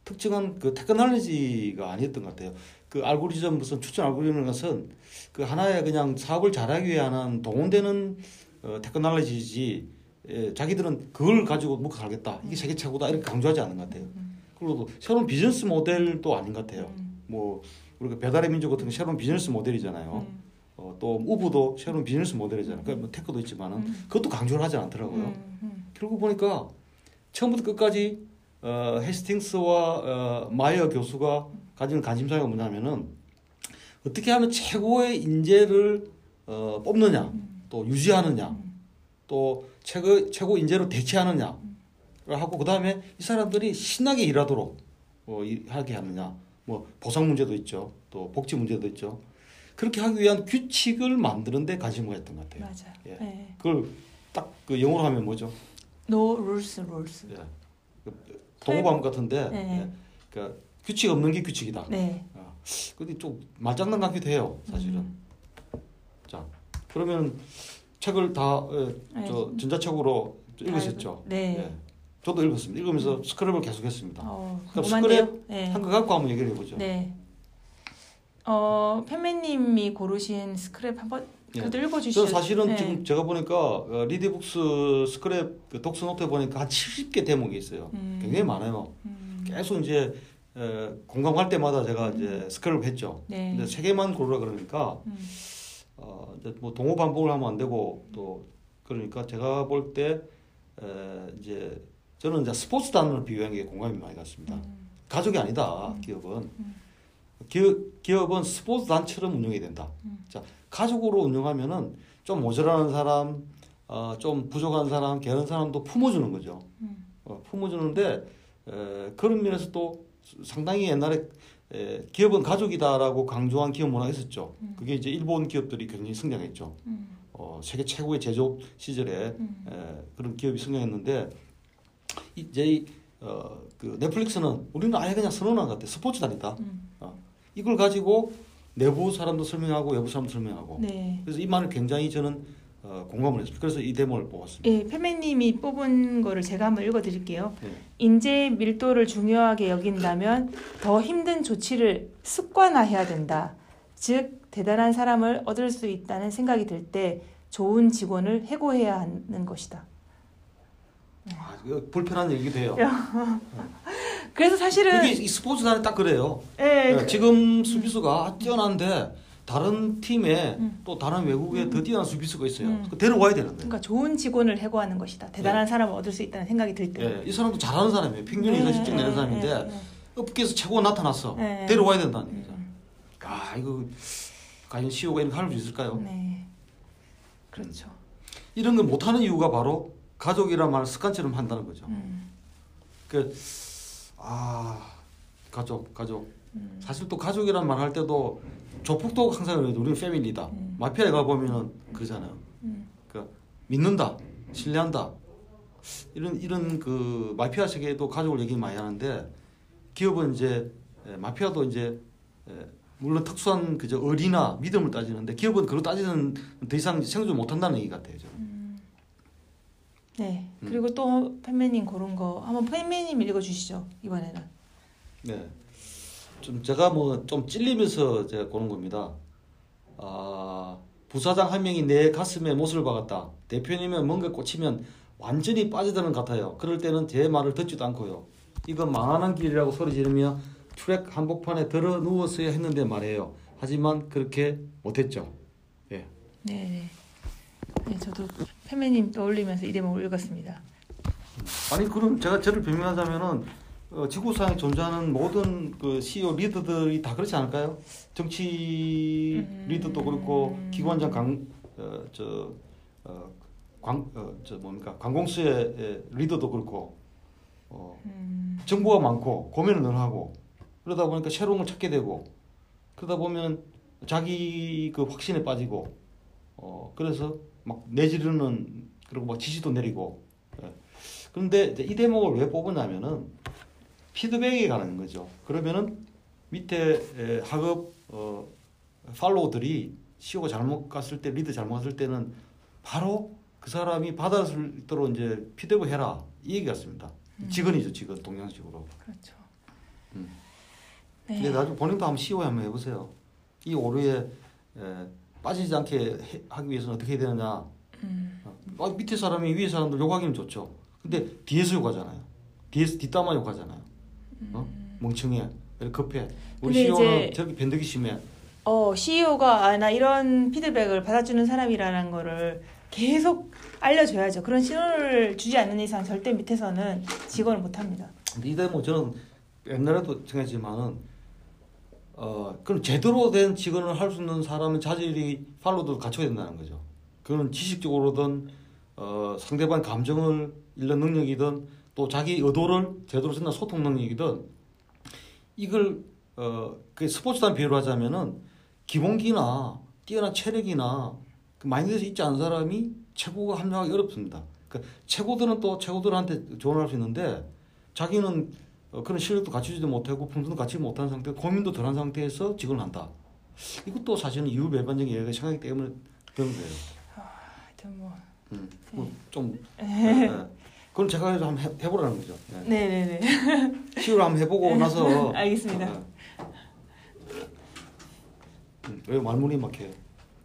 특정한 그 테크놀로지가 아니었던 것 같아요. 그 알고리즘 무슨 추천 알고리즘은 것은 그 하나의 그냥 사업을 잘하기 하는 동원되는 어, 테크놀로지지 예, 자기들은 그걸 가지고 먹고 살겠다. 이게 세계 최고다. 이렇게 강조하지 않는 것 같아요. 그리고 또 새로운 비즈니스 모델도 아닌 것 같아요. 음. 뭐 우리가 배달의 민족 같은 게 새로운 비즈니스 모델이잖아요. 음. 어, 또 우버도 새로운 비즈니스 모델이잖아요. 그러니까 뭐 tech도 있지만은 음. 그것도 강조를 하지 않더라고요. 음, 음. 결국 보니까 처음부터 끝까지 어, 헤스팅스와 어, 마이어 교수가 가지는 관심사가 뭐냐면은 어떻게 하면 최고의 인재를 어, 뽑느냐, 또 유지하느냐, 또 최고 최고 인재로 대체하느냐를 하고 그 다음에 이 사람들이 신나게 일하도록 어, 일- 하게 하느냐, 뭐 보상 문제도 있죠, 또 복지 문제도 있죠. 그렇게 하기 위한 규칙을 만드는데 관심을 가졌던 것 같아요. 맞아. 예. 네. 그걸 딱 그 영어로 하면 뭐죠? No rules, rules. 예. 그 동호vam 같은데 네. 예. 그러니까 규칙 없는 게 규칙이다. 네. 어. 근데 좀 말장난 같기도 해요, 사실은. 음. 자, 그러면 책을 다 어, 네. 저 전자책으로 읽으셨죠? 네. 예. 저도 읽었습니다. 읽으면서 스크랩을 계속했습니다. 어, 그럼 궁금한데요? 스크랩 네. 한거 갖고 한번 얘기를 해보죠. 네. 어, 팬맨님이 고르신 스크랩 한번 예. 그래도 읽어주시죠. 저 사실은 네. 지금 제가 보니까 어, 리디북스 스크랩 그 독서 노트에 보니까 한 70개 대목이 있어요. 음. 굉장히 많아요. 음. 계속 이제 에, 공감할 때마다 제가 이제 스크랩을 했죠. 네. 근데 세 개만 고르라 그러니까 음. 어, 이제 뭐 동어 반복을 하면 안 되고 또 그러니까 제가 볼 때 이제 저는 이제 스포츠단을 비유한 게 공감이 많이 갔습니다. 음. 가족이 아니다. 기업은 기업, 기업은 스포츠 단처럼 운영해야 된다. 음. 자 가족으로 운영하면은 좀 모자라는 사람, 어, 좀 부족한 사람, 게으른 사람도 품어주는 거죠. 음. 어, 품어주는데 에, 그런 면에서 또 상당히 옛날에 에, 기업은 가족이다라고 강조한 기업 문화가 있었죠. 그게 이제 일본 기업들이 굉장히 성장했죠. 음. 어, 세계 최고의 제조업 시절에 음. 에, 그런 기업이 성장했는데 이제 이, 어, 그 넷플릭스는 우리는 아예 그냥 선언한 것 같아. 스포츠단이다. 음. 어, 이걸 가지고 내부 사람도 설명하고 외부 사람도 설명하고. 네. 그래서 이 말을 굉장히 저는 어, 공감을 했습니다. 그래서 이 대목을 뽑았습니다. 예, 팬매님이 뽑은 거를 제가 한번 읽어드릴게요. 네. 인재 밀도를 중요하게 여긴다면 더 힘든 조치를 습관화해야 된다. 즉 대단한 사람을 얻을 수 있다는 생각이 들 때 좋은 직원을 해고해야 하는 것이다. 아, 불편한 얘기도 해요. 그래서 사실은 그게 이 스포츠단이 딱 그래요. 예, 예, 그- 지금 수비수가 뛰어난데 다른 팀에 음. 또 다른 외국에 더 뛰어난 수비수가 있어요. 음. 그 데려와야 되는데. 그러니까 좋은 직원을 해고하는 것이다. 대단한 사람을 얻을 수 있다는 생각이 들 때. 예, 이 사람도 잘하는 사람이에요. 평균 네, 이상 실적 내는 네, 사람인데 네, 네. 업계에서 최고 나타났어. 네. 데려와야 된다는 얘기죠. 음. 아 이거 과연 CEO가 이런 할수 있을까요? 네. 그렇죠. 이런 걸 못하는 이유가 바로 가족이란 말을 습관처럼 한다는 거죠. 음. 그, 아, 가족, 가족. 음. 사실 또 가족이란 말 할 때도 조폭도 항상 그래요. 우리는 패밀리다. 음. 마피아에 가 보면은 그러잖아요. 음. 그 믿는다, 신뢰한다. 이런 이런 그 마피아 세계에도 가족을 얘기 많이 하는데 기업은 이제 에, 마피아도 이제 에, 물론 특수한 그저 의리나 믿음을 따지는데 기업은 그걸 따지는 더 이상 생존 못한다는 얘기 같아요. 저는. 네. 음. 그리고 또 팬매님 고른 거 한번 팬매님 읽어주시죠 이번에는. 네. 좀 제가 뭐 좀 찔리면서 제가 고른 겁니다. 아, 부사장 한 명이 내 가슴에 못을 박았다. 대표님은 뭔가 꽂히면 완전히 빠져드는 것 같아요. 그럴 때는 제 말을 듣지도 않고요. 이건 망하는 길이라고 소리 지르며 트랙 한복판에 들어 누웠어야 했는데 말이에요. 하지만 그렇게 못했죠. 예. 네, 네. 네, 저도 페메님 떠올리면서 이 대목을 읽었습니다. 아니 그럼 제가 저를 변명하자면은 어, 지구상에 존재하는 모든 그 CEO 리더들이 다 그렇지 않을까요? 정치 음. 리더도 그렇고 기관장 강어저 어, 광어저 뭡니까 관공서의 예, 리더도 그렇고 어, 음, 정보가 많고 고민을 늘 하고 그러다 보니까 새로운 걸 찾게 되고 그러다 보면 자기 그 확신에 빠지고 어 그래서 막 내지르는 그리고 막 지시도 내리고 예. 그런데 이 대목을 왜 뽑았냐면은 피드백에 관한 거죠. 그러면은 밑에 에, 하급 어 팔로우들이 CEO가 잘못 갔을 때 리드 잘못 갔을 때는 바로 그 사람이 받았을 대로 이제 피드백 해라 이 얘기 같습니다. 직원이죠 직원 동양식으로. 그렇죠. 음. 네. 근데 나중에 본인도 한번 CEO 한번 해보세요. 이 오류에 에, 빠지지 않게 해- 하기 위해서는 어떻게 해야 되느냐. 음, 아, 밑에 사람이 위에 사람들 욕하기는 좋죠. 근데 뒤에서 욕하잖아요. 뒤에서 뒷담화 욕하잖아요. 어? 멍청해. 이렇게 급해. 우리 CEO는 저기 변덕이 심해. 어, CEO가 아, 나 이런 피드백을 받아주는 사람이라는 거를 계속 알려줘야죠. 그런 신호를 주지 않는 이상 절대 밑에서는 직원을 못합니다. 근데 이 대목 저는 옛날에도 정했지만은 어 그럼 제대로 된 직원을 할 수 있는 사람은 자질이 팔로도 갖춰야 된다는 거죠. 그건 지식적으로든 어 상대방 감정을 읽는 능력이든 또 자기 의도를 제대로 쓴다 소통 능력이든 이걸 어 그 스포츠단 비유로 하자면은 기본기나 뛰어난 체력이나 그 마인드에서 있지 않은 사람이 최고가 합류하기 어렵습니다. 그러니까 최고들은 또 최고들한테 조언할 수 있는데 자기는 어, 그런 실력도 갖추지도 못하고 품성도 갖추지 못한 상태, 고민도 덜한 상태에서 직원을 한다. 이것도 사실은 이율배반적인 얘기가 생각이 때문에 그런 거예요. 하여튼 뭐. 음, 그거 좀. 네, 네. 그럼 제가 한번 해, 해보라는 거죠. 네. 네네네. 시우를 한번 해보고 나서. 알겠습니다. 어, 음, 왜 말문이 막혀요?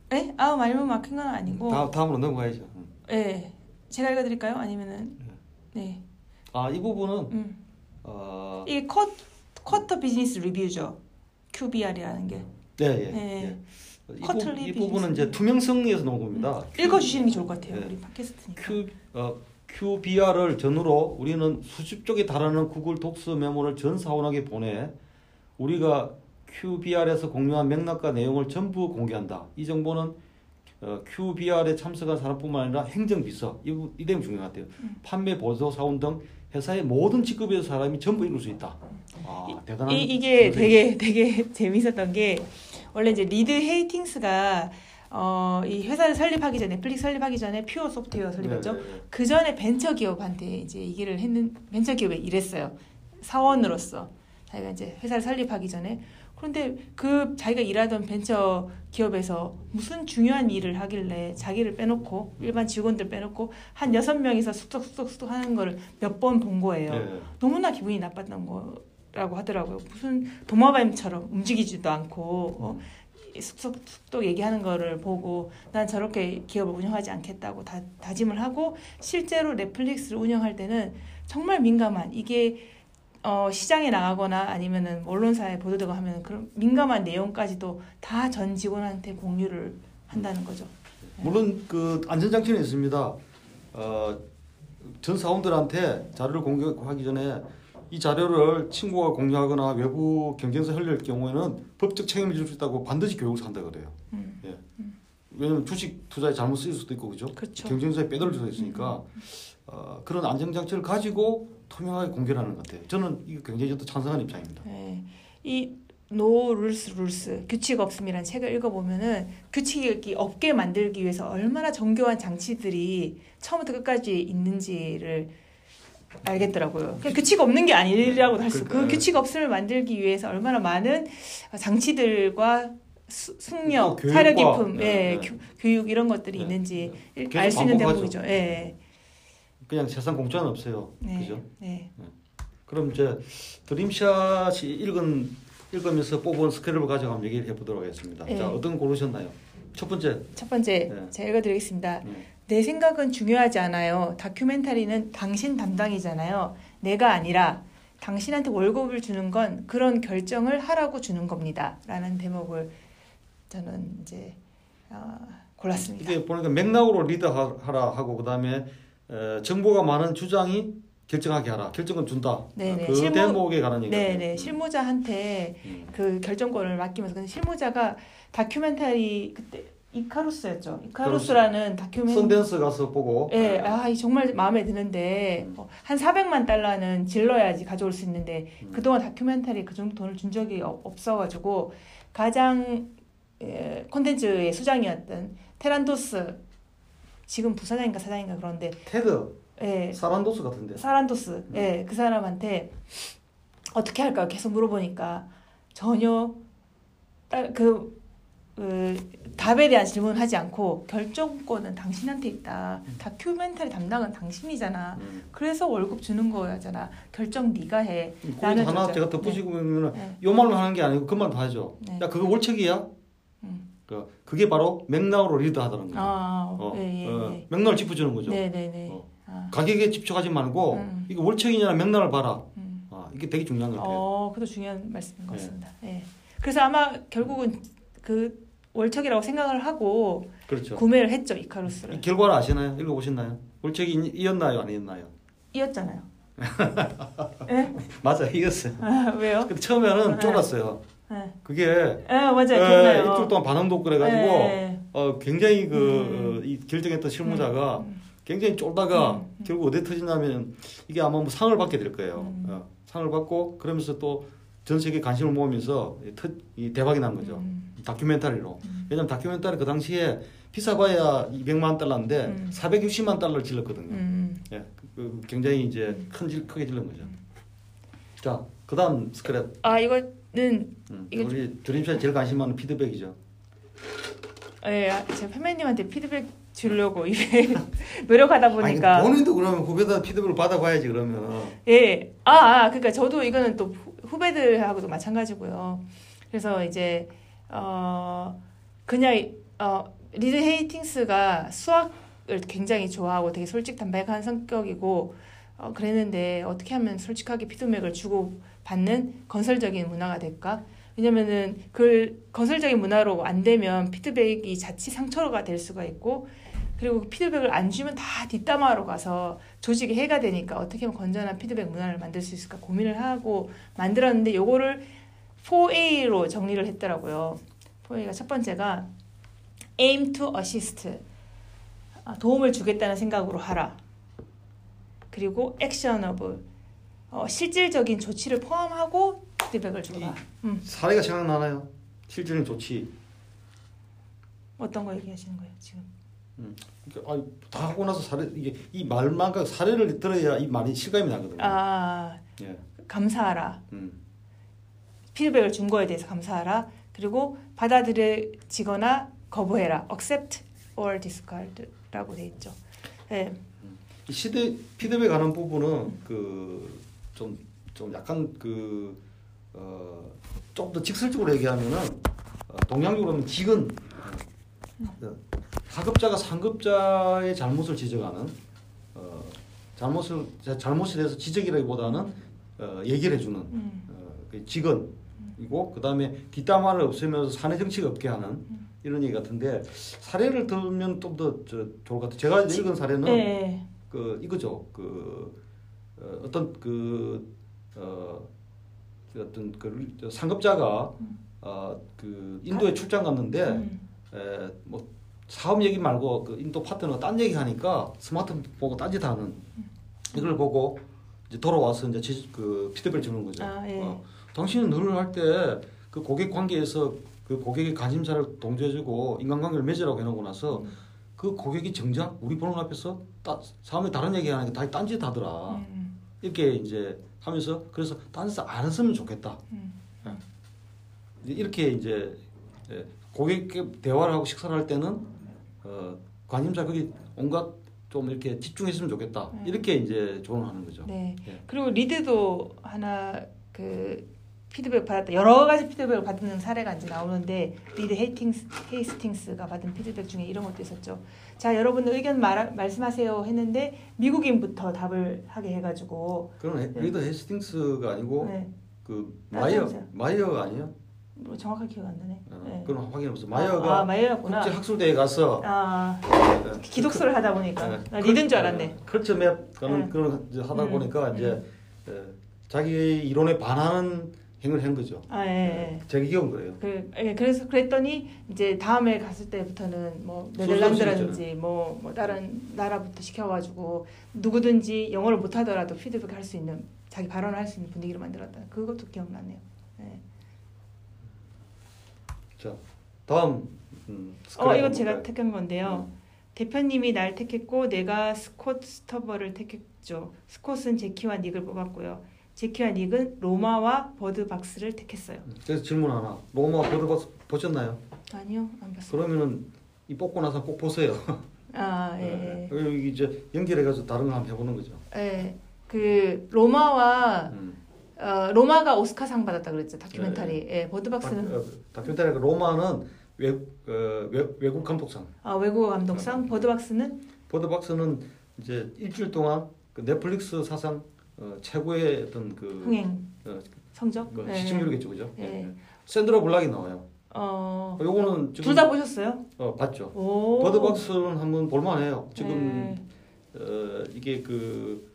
네? 아, 말문 막힌 건 아니고. 다, 다음으로 넘어가야죠. 음. 네. 제가 읽어드릴까요? 아니면은. 네. 아, 이 부분은, 음. 어, 이게 쿼, 쿼터 비즈니스 리뷰죠. QBR이라는 게. 네, 예. 네. 예. 이, 부, 쿼터리 이 부분은 비즈니스. 이제 투명성에서 나온 겁니다. 읽어주시는 게 좋을 것 같아요. 네. 우리 팟캐스트니까. Q, 어, QBR을 전후로 우리는 수십 쪽에 달하는 구글 독서 메모를 전 사원에게 보내 우리가 QBR에서 공유한 맥락과 내용을 전부 공개한다. 이 정보는 어, QBR에 참석한 사람뿐만 아니라 행정비서 이, 부- 이点중요한 것 같아요. 판매 보조 사원 등 회사의 모든 직급의 사람이 전부 읽을 수 있다. 아, 대단한 이, 이게. 되게 되게 재밌었던 게 원래 이제 리드 헤이스팅스가 어, 이 회사를 설립하기 전에 넷플릭스 설립하기 전에 퓨어 소프트웨어 설립했죠. 네, 네, 네. 그 전에 벤처 기업한테 이제 이 일을 했는 벤처 기업에 일했어요. 사원으로서 자기가 이제 회사를 설립하기 전에 그런데 그 자기가 일하던 벤처 기업에서 무슨 중요한 일을 하길래 자기를 빼놓고 일반 직원들 빼놓고 한 여섯 명이서 쑥덕쑥덕쑥덕 하는 거를 몇 번 본 거예요. 네. 너무나 기분이 나빴던 거라고 하더라고요. 무슨 도마뱀처럼 움직이지도 않고 어, 쑥쑥쑥덕 얘기하는 거를 보고 난 저렇게 기업을 운영하지 않겠다고 다, 다짐을 하고 실제로 넷플릭스를 운영할 때는 정말 민감한 이게 어, 시장에 나가거나 아니면은 언론사에 보도되고 하면 그런 민감한 내용까지도 다 전 직원한테 공유를 한다는 거죠. 물론 그 안전장치는 있습니다. 어, 전 사원들한테 자료를 공개하기 전에 이 자료를 친구가 공유하거나 외부 경쟁사 흘릴 경우에는 법적 책임을 질 수 있다고 반드시 교육을 한다 그래요. 음. 예. 왜냐면 주식 투자에 잘못 쓰일 수도 있고 그죠? 그렇죠. 경쟁사에 빼돌릴 수도 있으니까 어, 그런 안전장치를 가지고 투명하게 공개를 하는 것 같아요. 저는 이거 굉장히 저도 찬성하는 입장입니다. 네. 이 No Rules Rules 규칙 없음이라는 책을 읽어보면은 규칙이 없게 만들기 위해서 얼마나 정교한 장치들이 처음부터 끝까지 있는지를 알겠더라고요. 그냥 규칙 없는 게 아니라고 할 수. 그 그러니까. 규칙 없음을 만들기 위해서 얼마나 많은 장치들과 수, 숙력, 또 교육과, 사려 깊음, 네, 예, 네. 교, 교육 이런 것들이 네, 있는지 계속 알수 있는. 대목이죠. 예. 그냥 세상 공짜는 없어요. 네. 그죠? 네. 그럼 이제 드림샷이 읽은 읽으면서 뽑은 스크랩을 한번 얘기를 해보도록 하겠습니다. 네. 자, 어떤 거 고르셨나요? 첫 번째. 첫 번째 네. 제가 읽어드리겠습니다. 네. 내 생각은 중요하지 않아요. 다큐멘터리는 당신 담당이잖아요. 내가 아니라 당신한테 월급을 주는 건 그런 결정을 하라고 주는 겁니다 라는 대목을 저는 이제 어, 골랐습니다. 이게 보니까 맥락으로 리드하라 하고 그 다음에 에, 정보가 많은 주장이 결정하게 하라. 결정은 준다. 네네. 그 실무- 대목에 관한 얘기가 네네 실무자한테 음. 그 결정권을 맡기면서 근데 실무자가 다큐멘터리 그때 이카루스였죠. 이카루스라는 다큐멘 선댄스 가서 보고 예, 아, 이 정말 마음에 드는데 어, 한 400만 달러는 질러야지 가져올 수 있는데 음. 그동안 다큐멘터리 그 정도 돈을 준 적이 어- 없어 가지고 가장 예, 콘텐츠의 수장이었던 테란도스 지금 부사장인가 사장인가 그런데 테드 예, 사란도스 같은데. 사란도스 예, 그 사람한테 어떻게 할까 계속 물어보니까 전혀 딸- 그, 그 답에 대한 질문을 하지 않고 결정권은 당신한테 있다. 다큐멘터리 담당은 당신이잖아. 음. 그래서 월급 주는 거잖아. 결정 네가 해. 나는 하나 제가 덧붙이고 보면은 네. 요 말로 하는 게 아니고 그 말도 하죠. 네. 야 그거 월책이야. 음. 그 그게 바로 맥락으로 리드하다는 거죠. 아, 어, 예, 예, 어, 예. 맥락을 짚어주는 거죠. 네, 네, 네. 어. 아, 가격에 집착하지 말고 음. 이거 월책이냐 맥락을 봐라. 음. 아, 이게 되게 중요한 것 같아요. 어, 그것도 중요한 말씀인 것 네. 같습니다. 예. 그래서 아마 결국은 그 월척이라고 생각을 하고 그렇죠. 구매를 했죠 이 이카루스를. 결과를 아시나요? 읽어보셨나요? 월책이 이었나요? 아니었나요? 이었잖아요. 예? 맞아, 이었어요. 아, 왜요? 근데 처음에는 네. 쫄았어요. 예. 그게 아, 맞아요. 에, 기억나요. 이틀 동안 반응도 없고 그래가지고 예. 어, 굉장히 그 음. 어, 이 결정했던 실무자가 음. 굉장히 쫄다가 음, 음. 결국 어디 터지냐면 이게 아마 뭐 상을 받게 될 거예요. 음. 어, 상을 받고 그러면서 또 전 세계 관심을 모으면서 이, 터, 이 대박이 난 거죠. 음. 다큐멘터리로. 음. 왜냐면 다큐멘터리 그 당시에 비싸봐야 200만 달러인데 음. 460만 달러를 질렀거든요. 음. 예, 그, 그 굉장히 이제 큰 질, 크게 질른 거죠. 자, 그 다음 스크랩. 아 이거 는 음, 이거 우리 주림씨가 제일 관심 많은 피드백이죠. 예, 아, 제가 팬매님한테 피드백 주려고 이게 노력하다 보니까 아니, 본인도 그러면 후배들 피드백을 받아봐야지 그러면. 예. 아, 아, 그러니까 저도 이거는 또 후- 후배들하고도 마찬가지고요. 그래서 이제 어 그냥 어 리드 헤이팅스가 수학을 굉장히 좋아하고 되게 솔직담백한 성격이고 어 그랬는데 어떻게 하면 솔직하게 피드백을 주고 받는 건설적인 문화가 될까? 왜냐면은 그 건설적인 문화로 안 되면 피드백이 자칫 상처가 될 수가 있고 그리고 그 피드백을 안 주면 다 뒷담화로 가서 조직에 해가 되니까 어떻게 하면 건전한 피드백 문화를 만들 수 있을까 고민을 하고 만들었는데 요거를 4A로 정리를 했더라고요. 4A가 첫 번째가 aim to assist. 아, 도움을 주겠다는 생각으로 하라. 그리고 actionable. 어, 실질적인 조치를 포함하고 피드백을 줘라. 음, 사례가 생각나나요? 실질은 좋지. 어떤 거 얘기하시는 거예요, 지금? 그러니까, 아니, 다 하고 나서 사례 이게 이 말만 그 사례를 들어야 이 말이 실감이 나거든요. 아, 예. 감사하라. 음. 피드백을 준 거에 대해서 감사하라. 그리고 받아들여지거나 거부해라. accept or discard라고 돼 있죠. 네. 이 시대 피드백 하는 부분은 그 좀 좀 약간 그 어, 좀더 직설적으로 얘기하면은 어, 동양적으로 하면 직은 어, 하급자가 상급자의 잘못을 지적하는 어, 잘못을 자- 잘못에 대해서 지적이라기보다는 어, 얘기를 해주는 음, 어, 그 직원이고 그 다음에 뒷담화를 없애면서 사내 정치가 없게 하는 이런 얘기 같은데 사례를 들으면 좀 더 좋을 것 같아요. 제가 읽은 사례는 네. 그 이거죠. 그 어, 어떤 그 어, 그 어떤 그 상급자가 어, 그 인도에 출장 갔는데 음, 에, 뭐 사업 얘기 말고 그 인도 파트너가 딴 얘기 하니까 스마트폰 보고 딴짓 하는 이걸 보고 이제 돌아와서 이제 지- 그 피드백을 주는 거죠. 아, 예. 어, 당신은 늘 할 때 그 고객 관계에서 그 고객의 관심사를 동조해주고 인간관계를 맺으라고 해놓고 나서 음. 그 고객이 정작 우리 보는 앞에서 따, 사람이 다른 얘기 하니까 다 딴짓 하더라. 음, 이렇게 이제 하면서 그래서 딴짓 안 했으면 좋겠다. 음. 이제 이렇게 이제 예, 고객과 대화를 하고 식사를 할 때는 어, 관심사 거기 온갖 좀 이렇게 집중했으면 좋겠다. 음. 이렇게 이제 조언하는 거죠. 네. 예. 그리고 리드도 하나 그 피드백 받았다. 여러 가지 피드백을 받는 사례가 이제 나오는데 리드 헤이스팅스, 헤이스팅스가 받은 피드백 중에 이런 것도 있었죠. 자, 여러분 의견 말, 말씀하세요 했는데 미국인부터 답을 하게 해가지고 그건 해- 리드 헤이스팅스가 아니고 네, 그 아, 마이어 해보세요. 마이어가 아니에요? 뭐 정확하게 기억 안 나네. 어, 네. 그건 확인해보세요. 아, 마이어가 아, 마이어였구나. 국제 학술대회 가서 아, 어, 기독서를 하다 보니까 네. 나 리드인 줄 알았네. Culture Map 그런 네. 그런 하다 음, 보니까 이제 에, 자기 이론에 반하는 행위를 한 거죠. 아, 예, 예. 제 기억은 그래요. 그, 예, 그래서 그랬더니 이제 다음에 갔을 때부터는 뭐 네덜란드라든지 뭐, 뭐 다른 나라부터 시켜가지고 누구든지 영어를 못하더라도 피드백 할 수 있는 자기 발언을 할 수 있는 분위기를 만들었다. 그것도 기억나네요. 예. 자 다음 음, 어, 이건 제가? 택한 건데요. 대표님이 날 택했고 내가 스콧 스터버를 택했죠. 스콧은 제키와 닉을 뽑았고요. 제키와 닉은 로마와 버드박스를 택했어요. 그래서 질문 하나. 로마 버드박스 보셨나요? 아니요, 안 봤어요. 그러면은 이 뽑고 나서 꼭 보세요. 아, 예, 예. 그리고 이제 연결해가지고 다른 거 한번 해보는 거죠. 예. 그 로마와 음. 어, 로마가 오스카상 받았다 그랬죠 다큐멘터리. 예, 다, 버드박스는 어, 다큐멘터리가 로마는 외, 어, 외, 외국 감독상. 아, 외국어 감독상, 버드박스는 버드박스는 이제 일주일 동안 그 넷플릭스 사상 어, 최고의 어떤 그, 흥행 어, 성적. 그 예. 시청률이겠죠, 그죠? 예. 샌드라 블락이 나와요. 어, 요거는 지금 둘 다 보셨어요? 어, 봤죠. 오. 버드박스는 한번 볼만해요. 지금 예. 어, 이게 그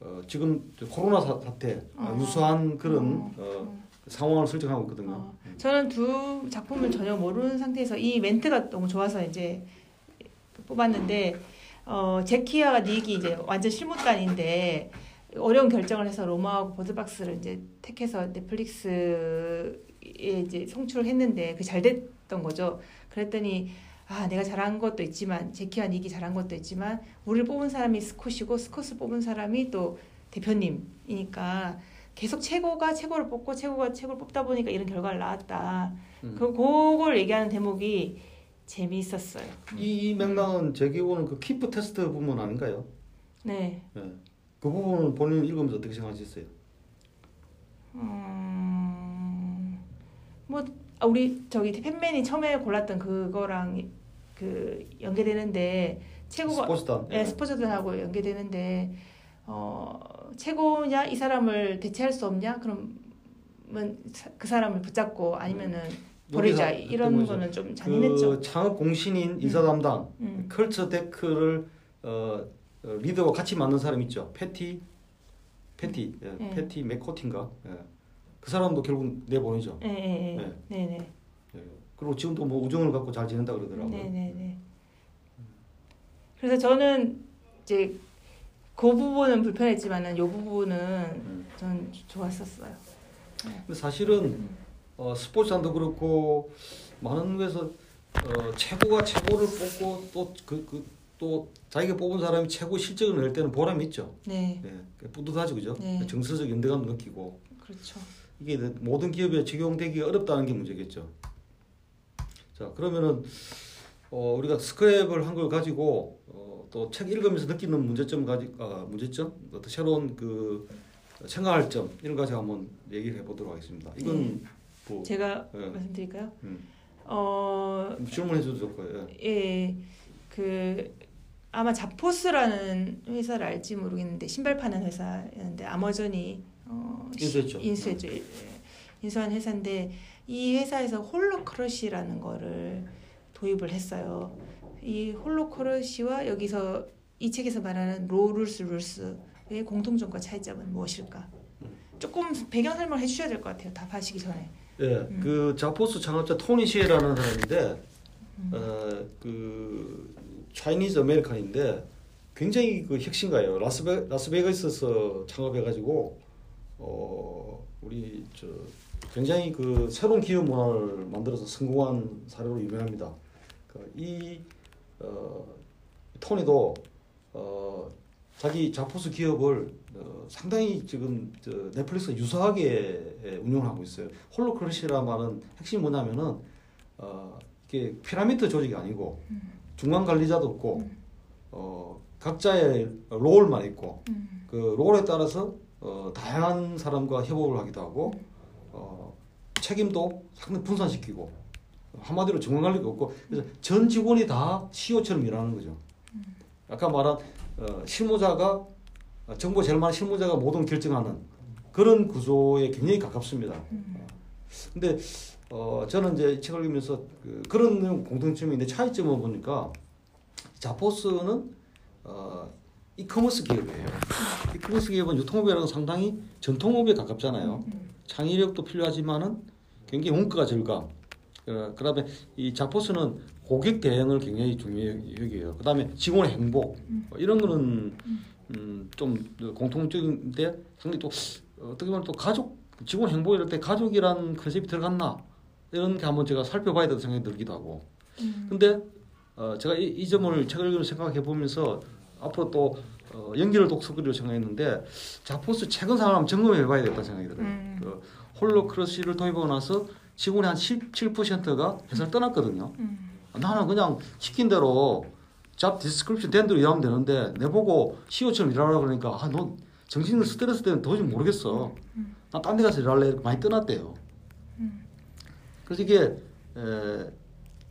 어, 지금 저 코로나 사, 태 어. 유사한 그런 어. 어, 상황을 설정하고 있거든요. 어, 저는 두 작품을 전혀 모르는 상태에서 이 멘트가 너무 좋아서 이제 뽑았는데 어, 제키와 닉이 이제 완전 실무단인데 어려운 결정을 해서 로마하고 버드박스를 이제 택해서 넷플릭스에 이제 송출을 했는데 그 잘 됐던 거죠. 그랬더니 아 내가 잘한 것도 있지만 제키와 닉이 잘한 것도 있지만 우리를 뽑은 사람이 스콧이고 스콧을 뽑은 사람이 또 대표님이니까 계속 최고가 최고를 뽑고 최고가 최고를 뽑다 보니까 이런 결과를 나왔다. 음. 그 그걸 얘기하는 대목이 재미있었어요. 이, 이 맥락은 제 기억으로는 그 키프 테스트 부분 아닌가요? 네. 예. 그 부분은 본인 읽으면서 어떻게 생각하셨어요? 음, 뭐 아, 우리 저기 팬맨이 처음에 골랐던 그거랑 그 연계되는데 최고가 스포츠단. 예, 스포츠단하고 연계되는데 어, 최고냐 이 사람을 대체할 수 없냐 그러면 사- 그 사람을 붙잡고 아니면은 버리자 여기서 이런 거는 좀 잔인했죠. 그 창업 공신인 인사 담당 음. Culture Deck을 어, 어, 리드와 같이 만든 사람 있죠. 패티 패티 예, 네. 패티 맥코드인가 예. 그 사람도 결국 내보내죠. 네. 네, 네. 예. 그리고 지금도 뭐 우정을 갖고 잘 지낸다 그러더라고요. 네 네 네. 그래서 저는 이제 그 부분은 불편했지만은 요 부분은 음. 전 좋았었어요. 근데 사실은 어, 스포츠단도 그렇고 많은 곳에서 어, 최고가 최고를 뽑고 또그 그 또 자기가 뽑은 사람이 최고 실적을 낼 때는 보람이 있죠. 네, 예, 그 뿌듯하죠, 그죠? 네. 정서적 연대감 느끼고 그렇죠. 이게 모든 기업에 적용되기 어렵다는 게 문제겠죠. 자, 그러면은 어, 우리가 스크랩을 한 걸 가지고 어, 또 책 읽으면서 느끼는 문제점 가지 아, 문제점 어떤 새로운 그 생각할 점 이런 거 가지고 한번 얘기를 해보도록 하겠습니다. 이건 뭐 제가 예. 말씀드릴까요? 음, 어, 질문해 줘도 좋을 거예요. 예. 예, 그 아마 자포스라는 회사를 알지 모르겠는데 신발 파는 회사였는데 아마존이 어, 시- 인수했죠. 인수했죠. 예, 인수한 회사인데 이 회사에서 holacracy라는 거를 도입을 했어요. 이 holacracy와 여기서 이 책에서 말하는 No Rules Rules의 공통점과 차이점은 무엇일까? 조금 배경 설명을 해주셔야 될 것 같아요. 답하시기 전에. 예, 그 자포스 창업자 토니 셰이라는 사람인데 어, 그 Chinese American인데 굉장히 그 혁신가예요. 라스베 라스베가스에서 창업해가지고 어 우리 저 굉장히 그 새로운 기업 문화를 만들어서 성공한 사례로 유명합니다. 그이 어, 토니도 어, 자기 자포스 기업을 어, 상당히 지금 저 넷플릭스 유사하게 예, 운영하고 있어요. 홀로크러시라 말은 핵심이 뭐냐면은 어, 이게 피라미드 조직이 아니고 중간 관리자도 없고 어, 각자의 롤만 있고 그 롤에 따라서 어, 다양한 사람과 협업을 하기도 하고 어, 책임도 상당히 분산시키고 한마디로 정원 관리가 없고 그래서 전 직원이 다 CEO처럼 일하는 거죠. 아까 말한 어, 실무자가 어, 정보 제일 많은 실무자가 모든 결정하는 그런 구조에 굉장히 가깝습니다. 어, 근데 어, 저는 이제 이 책을 읽으면서 그, 그런 내용 공통점인데 차이점을 보니까 자포스는 어, 이커머스 기업이에요. 이커머스 기업은 유통업이라는 상당히 전통업에 가깝잖아요. 창의력도 필요하지만은 굉장히 원가가 절감. 어, 그다음에 이 자포스는 고객 대응을 굉장히 중요히 여겨요. 그 다음에 직원의 행복 어, 이런 거는 음, 좀 공통적인데 상당히 또 어, 어떻게 보면 또 가족 직원 행복 이럴 때 가족이란 컨셉이 들어갔나 이런 게 한번 제가 살펴봐야 된다고 생각이 들기도 하고. 근데 어, 제가 이, 이 점을 책을 생각해 보면서 앞으로 또 어, 연기를 독서그리로 생각했는데 자포스 최근 상황을 점검해 봐야 되겠다는 생각이 들어요. 음. 그 holacracy를 도입하고 나서 직원의 한 17%가 회사를 떠났거든요. 음. 나는 그냥 시킨 대로 job description 된 대로 일하면 되는데 내보고 CEO처럼 일하라 그러니까 아, 너 정신 스트레스 때문에 도저히 모르겠어. 나 딴 데 가서 일할래 많이 떠났대요. 그래서 이게 에,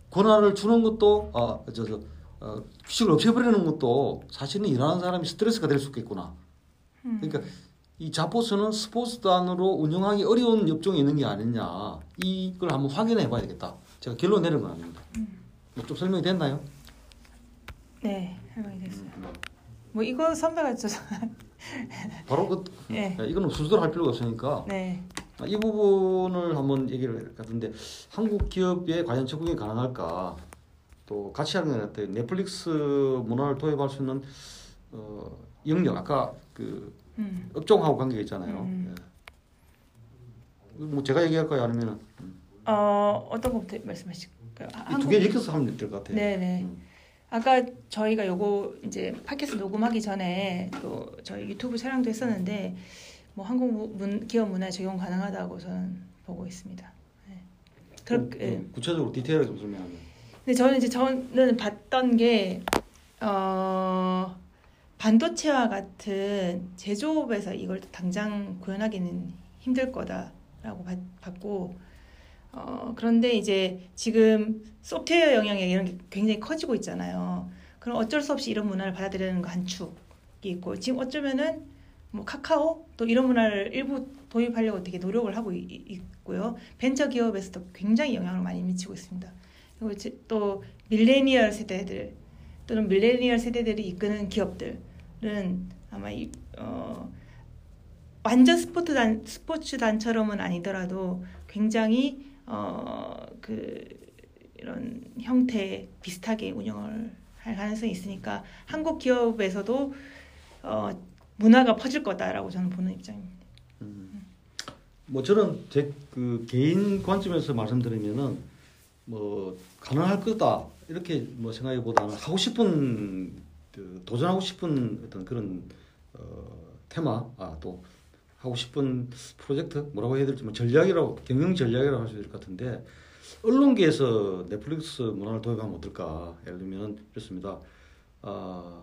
권한을 주는 것도 아 저 저 어, 규칙을 없애버리는 것도 사실은 일하는 사람이 스트레스가 될 수 있겠구나. 그러니까 이 자포스는 스포츠단으로 운영하기 어려운 업종이 있는 게 아니냐 이걸 한번 확인해 봐야 되겠다. 제가 결론 내는 건 아닙니다. 뭐좀 설명이 됐나요? 네, 설명이 됐어요. 뭐 이거 선배가 저 바로 그 네. 예, 이거는 순서로 할 필요가 없으니까 네. 아, 이 부분을 한번 얘기를 할것 같은데 한국 기업에 과연 적응이 가능할까? 또 같이 하는 것 같아요. 넷플릭스 문화를 도입할 수 있는 어, 영역 아까 그 음. 업종하고 관계가 있잖아요. 음. 예. 뭐 제가 얘기할까요? 아니면 어 어떤 것부터 말씀하실까요? 아, 두개 엮여서 하면 될 것 같아요. 네네. 음. 아까 저희가 요거 이제 팟캐스트 녹음하기 전에 또 저희 유튜브 촬영도 했었는데 뭐 한국 무- 문, 기업 문화에 적용 가능하다고 저는 보고 있습니다. 네. 좀, 그렇게. 예. 좀 구체적으로 디테일하게 좀 설명하면. 근데 저는 이제 저는 봤던 게 어, 반도체와 같은 제조업에서 이걸 당장 구현하기는 힘들 거다라고 봤, 봤고 어, 그런데 이제 지금 소프트웨어 영역에 이런 게 굉장히 커지고 있잖아요. 그럼 어쩔 수 없이 이런 문화를 받아들이는 거 한 축이 있고 지금 어쩌면은 뭐 카카오 또 이런 문화를 일부 도입하려고 되게 노력을 하고 있고요. 벤처 기업에서도 굉장히 영향을 많이 미치고 있습니다. 그리고 또 밀레니얼 세대들 또는 밀레니얼 세대들이 이끄는 기업들은 아마 이, 어, 완전 스포츠단 스포츠단처럼은 아니더라도 굉장히 어, 그 이런 형태 비슷하게 운영을 할 가능성이 있으니까 한국 기업에서도 어, 문화가 퍼질 거다라고 저는 보는 입장입니다. 뭐 저는 제 그 개인 관점에서 말씀드리면은 뭐 가능할 거다 이렇게 뭐 생각보다는 하고 싶은 그 도전하고 싶은 어떤 그런 어, 테마 아 또 하고 싶은 프로젝트 뭐라고 해야 될지 뭐 전략이라고 경영 전략이라고 할 수 있을 것 같은데 언론계에서 넷플릭스 문화를 도입하면 어떨까 예를 들면 이렇습니다. 아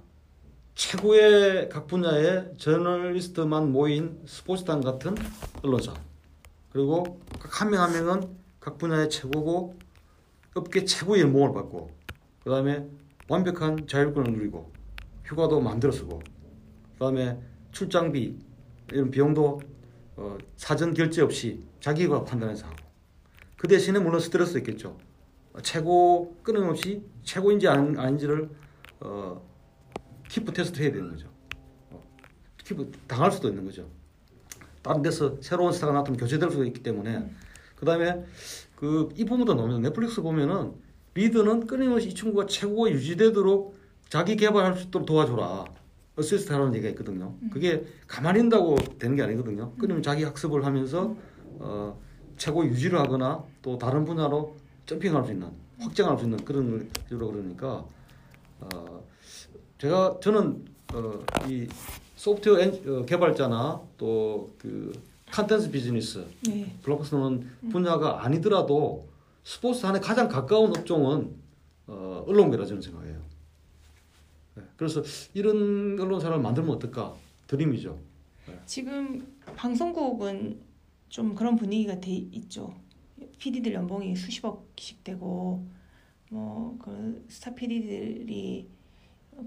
최고의 각 분야의 저널리스트만 모인 스포츠단 같은 언론사 그리고 각 한 명 한 명은 각 분야의 최고고 업계 최고의 연봉을 받고 그 다음에 완벽한 자율권을 누리고 휴가도 마음대로 쓰고 그 다음에 출장비 이런 비용도 어, 사전 결제 없이 자기가 판단해서 하고. 그 대신에 물론 스트레스 있겠죠. 최고 끊임없이 최고인지 아닌, 아닌지를 어, keeper test 해야 되는 거죠. 어, keep 당할 수도 있는 거죠. 다른 데서 새로운 스타가 나타나면 교체될 수도 있기 때문에. 그 다음에 그이 부분도 나오면 넷플릭스 보면은 리드는 끊임없이 이 친구가 최고가 유지되도록 자기 개발할 수 있도록 도와줘라. 어시스트 하라는 얘기가 있거든요. 그게 가만히 있다고 되는 게 아니거든요. 끊임없이 자기 학습을 하면서 어, 최고 유지를 하거나 또 다른 분야로 jumping할 수 있는 확장할 수 있는 그런 식으로 그러니까 어, 제가 저는 어, 이 소프트웨어 엔- 어, 개발자나 또 그 컨텐츠 비즈니스 네. 블록버스터는 분야가 아니더라도 스포츠단에 가장 가까운 업종은 어, 언론계라 저는 생각해요. 네, 그래서 이런 언론사를 만들면 어떨까 드림이죠. 지금 방송국은 좀 그런 분위기가 돼 있죠. PD들 연봉이 수십억씩 되고 뭐 그 스타 PD들이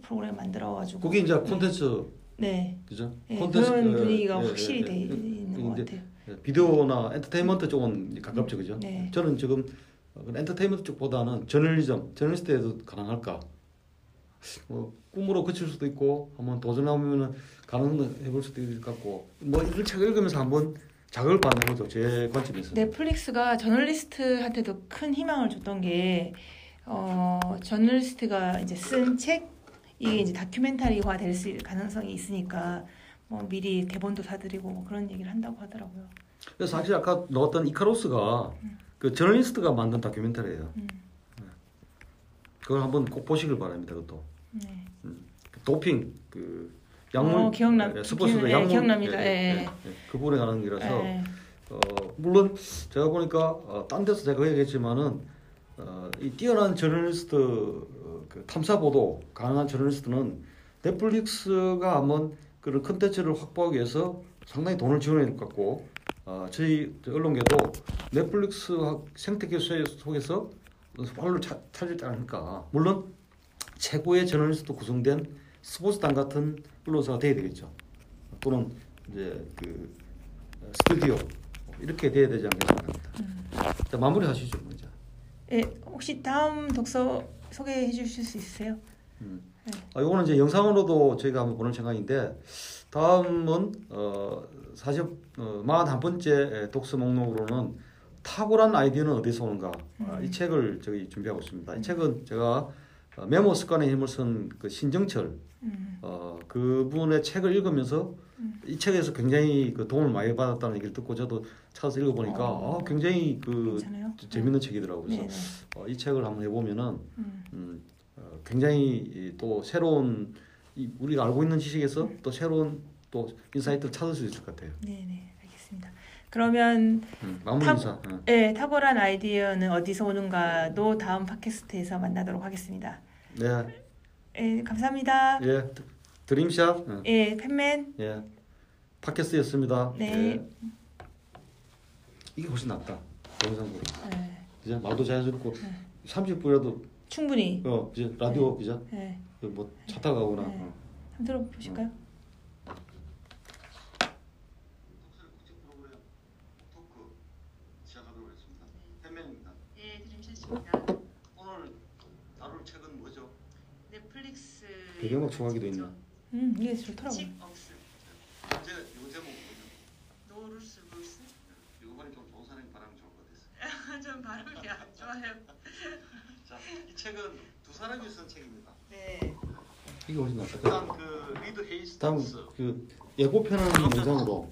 프로그램 만들어가지고 그게 이제 콘텐츠 네, 그죠? 예, 콘텐츠, 그런 그, 분위기가 예, 확실히 예, 돼 예. 있는 것 같아요. 비디오나 엔터테인먼트 쪽은 가깝죠, 그죠? 네. 저는 지금 어, 그 엔터테인먼트 쪽보다는 저널리즘, 저널리스트에도 가능할까? 뭐 꿈으로 그칠 수도 있고 한번 도전하면은 가능도 해볼 수도 있을 것 같고 뭐 이걸 책 읽으면서 한번 자극을 받는 거죠, 제 관점에서. 넷플릭스가 저널리스트한테도 큰 희망을 줬던 게 어, 저널리스트가 이제 쓴 책 이게 이제 다큐멘터리화 될 수 가능성이 있으니까 뭐 미리 대본도 사드리고 뭐 그런 얘기를 한다고 하더라고요. 그래서 사실 아까 나왔던 이카로스가 그 저널리스트가 만든 다큐멘터리예요. 음. 그걸 한번 꼭 보시길 바랍니다, 그것도. 네. 그 도핑 그 약물 어, 기억나- 예, 스포츠도 예, 약물 기억납니다. 예, 예, 예, 예. 예, 그 부분에 관한 거라서 네. 어, 물론 제가 보니까 어, 딴 데서 제가 얘기했지만은 어, 이 뛰어난 저널리스트 어, 그 탐사 보도 가능한 저널리스트는 넷플릭스가 한번 그런 컨텐츠를 확보하기 위해서 상당히 돈을 지원해야 될 것 같고 어, 저희 언론계도 넷플릭스 생태계 속에서 활로 차- 찾지 않을까 물론 최고의 저널리스트 구성된 스포츠단 같은 언론사가 돼야 되겠죠. 또는 이제 그 어, 스튜디오 이렇게 돼야 되지 않겠습니까? 자, 마무리 하시죠, 먼저. 예, 혹시 다음 독서 소개해 주실 수 있으세요? 아, 요거는 이제 영상으로도 저희가 한번 보는 생각인데 다음은 어, 사실 어, 41번째 독서 목록으로는 탁월한 아이디어는 어디서 오는가 아, 이 책을 저희 준비하고 있습니다. 이 책은 제가 어, 메모 습관의 힘을 쓴 그 신정철 음. 어, 그분의 책을 읽으면서 이 책에서 굉장히 그 도움을 많이 받았다는 얘기를 듣고 저도 찾아서 읽어보니까 어. 아, 굉장히 그 괜찮아요? 재밌는 책이더라고요. 그래서 네, 네. 어, 이 책을 한번 해보면은 음. 음, 어, 굉장히 이, 또 새로운 이, 우리가 알고 있는 지식에서 또 새로운 또 insight를 찾을 수 있을 것 같아요. 네, 네, 알겠습니다. 그러면 음, 마무리 탁- 인사. 어. 예, 탁월한 아이디어는 어디서 오는가도 다음 팟캐스트에서 만나도록 하겠습니다. 네, 예, 감사합니다. 예, 드- 드림샷. 어. 예, 팬맨. 예, 팟캐스트였습니다. 네. 예. 이게 훨씬 낫다. 영상보다. 예, 그죠? 말도 자연스럽고 네. 30분이라도 충분히. 어, 그죠? 라디오 그죠? 예, 뭐차 타 가거나. 네. 어. 한번 들어보실까요? 토크 시작하도록 하겠습니다. 팬맨입니다. 예, 드림샷입니다. 오늘 다룰 책은 뭐죠? 넷플릭스. 배경막 총하기도 있네. 음, 이게 좋더라고요. 억스 이제 요 제목은 노루스 루스 이거 보니 좀 좋은 사람이 바람 좋을 것 같았어요. 좀 발음이 안 좋아요. 자, 이 책은 두 사람이 쓴 책입니다. 네. 이게 훨씬 낫다. 그다음 그 리드 헤이스턴스. 다음 그 예고편 하는 영상으로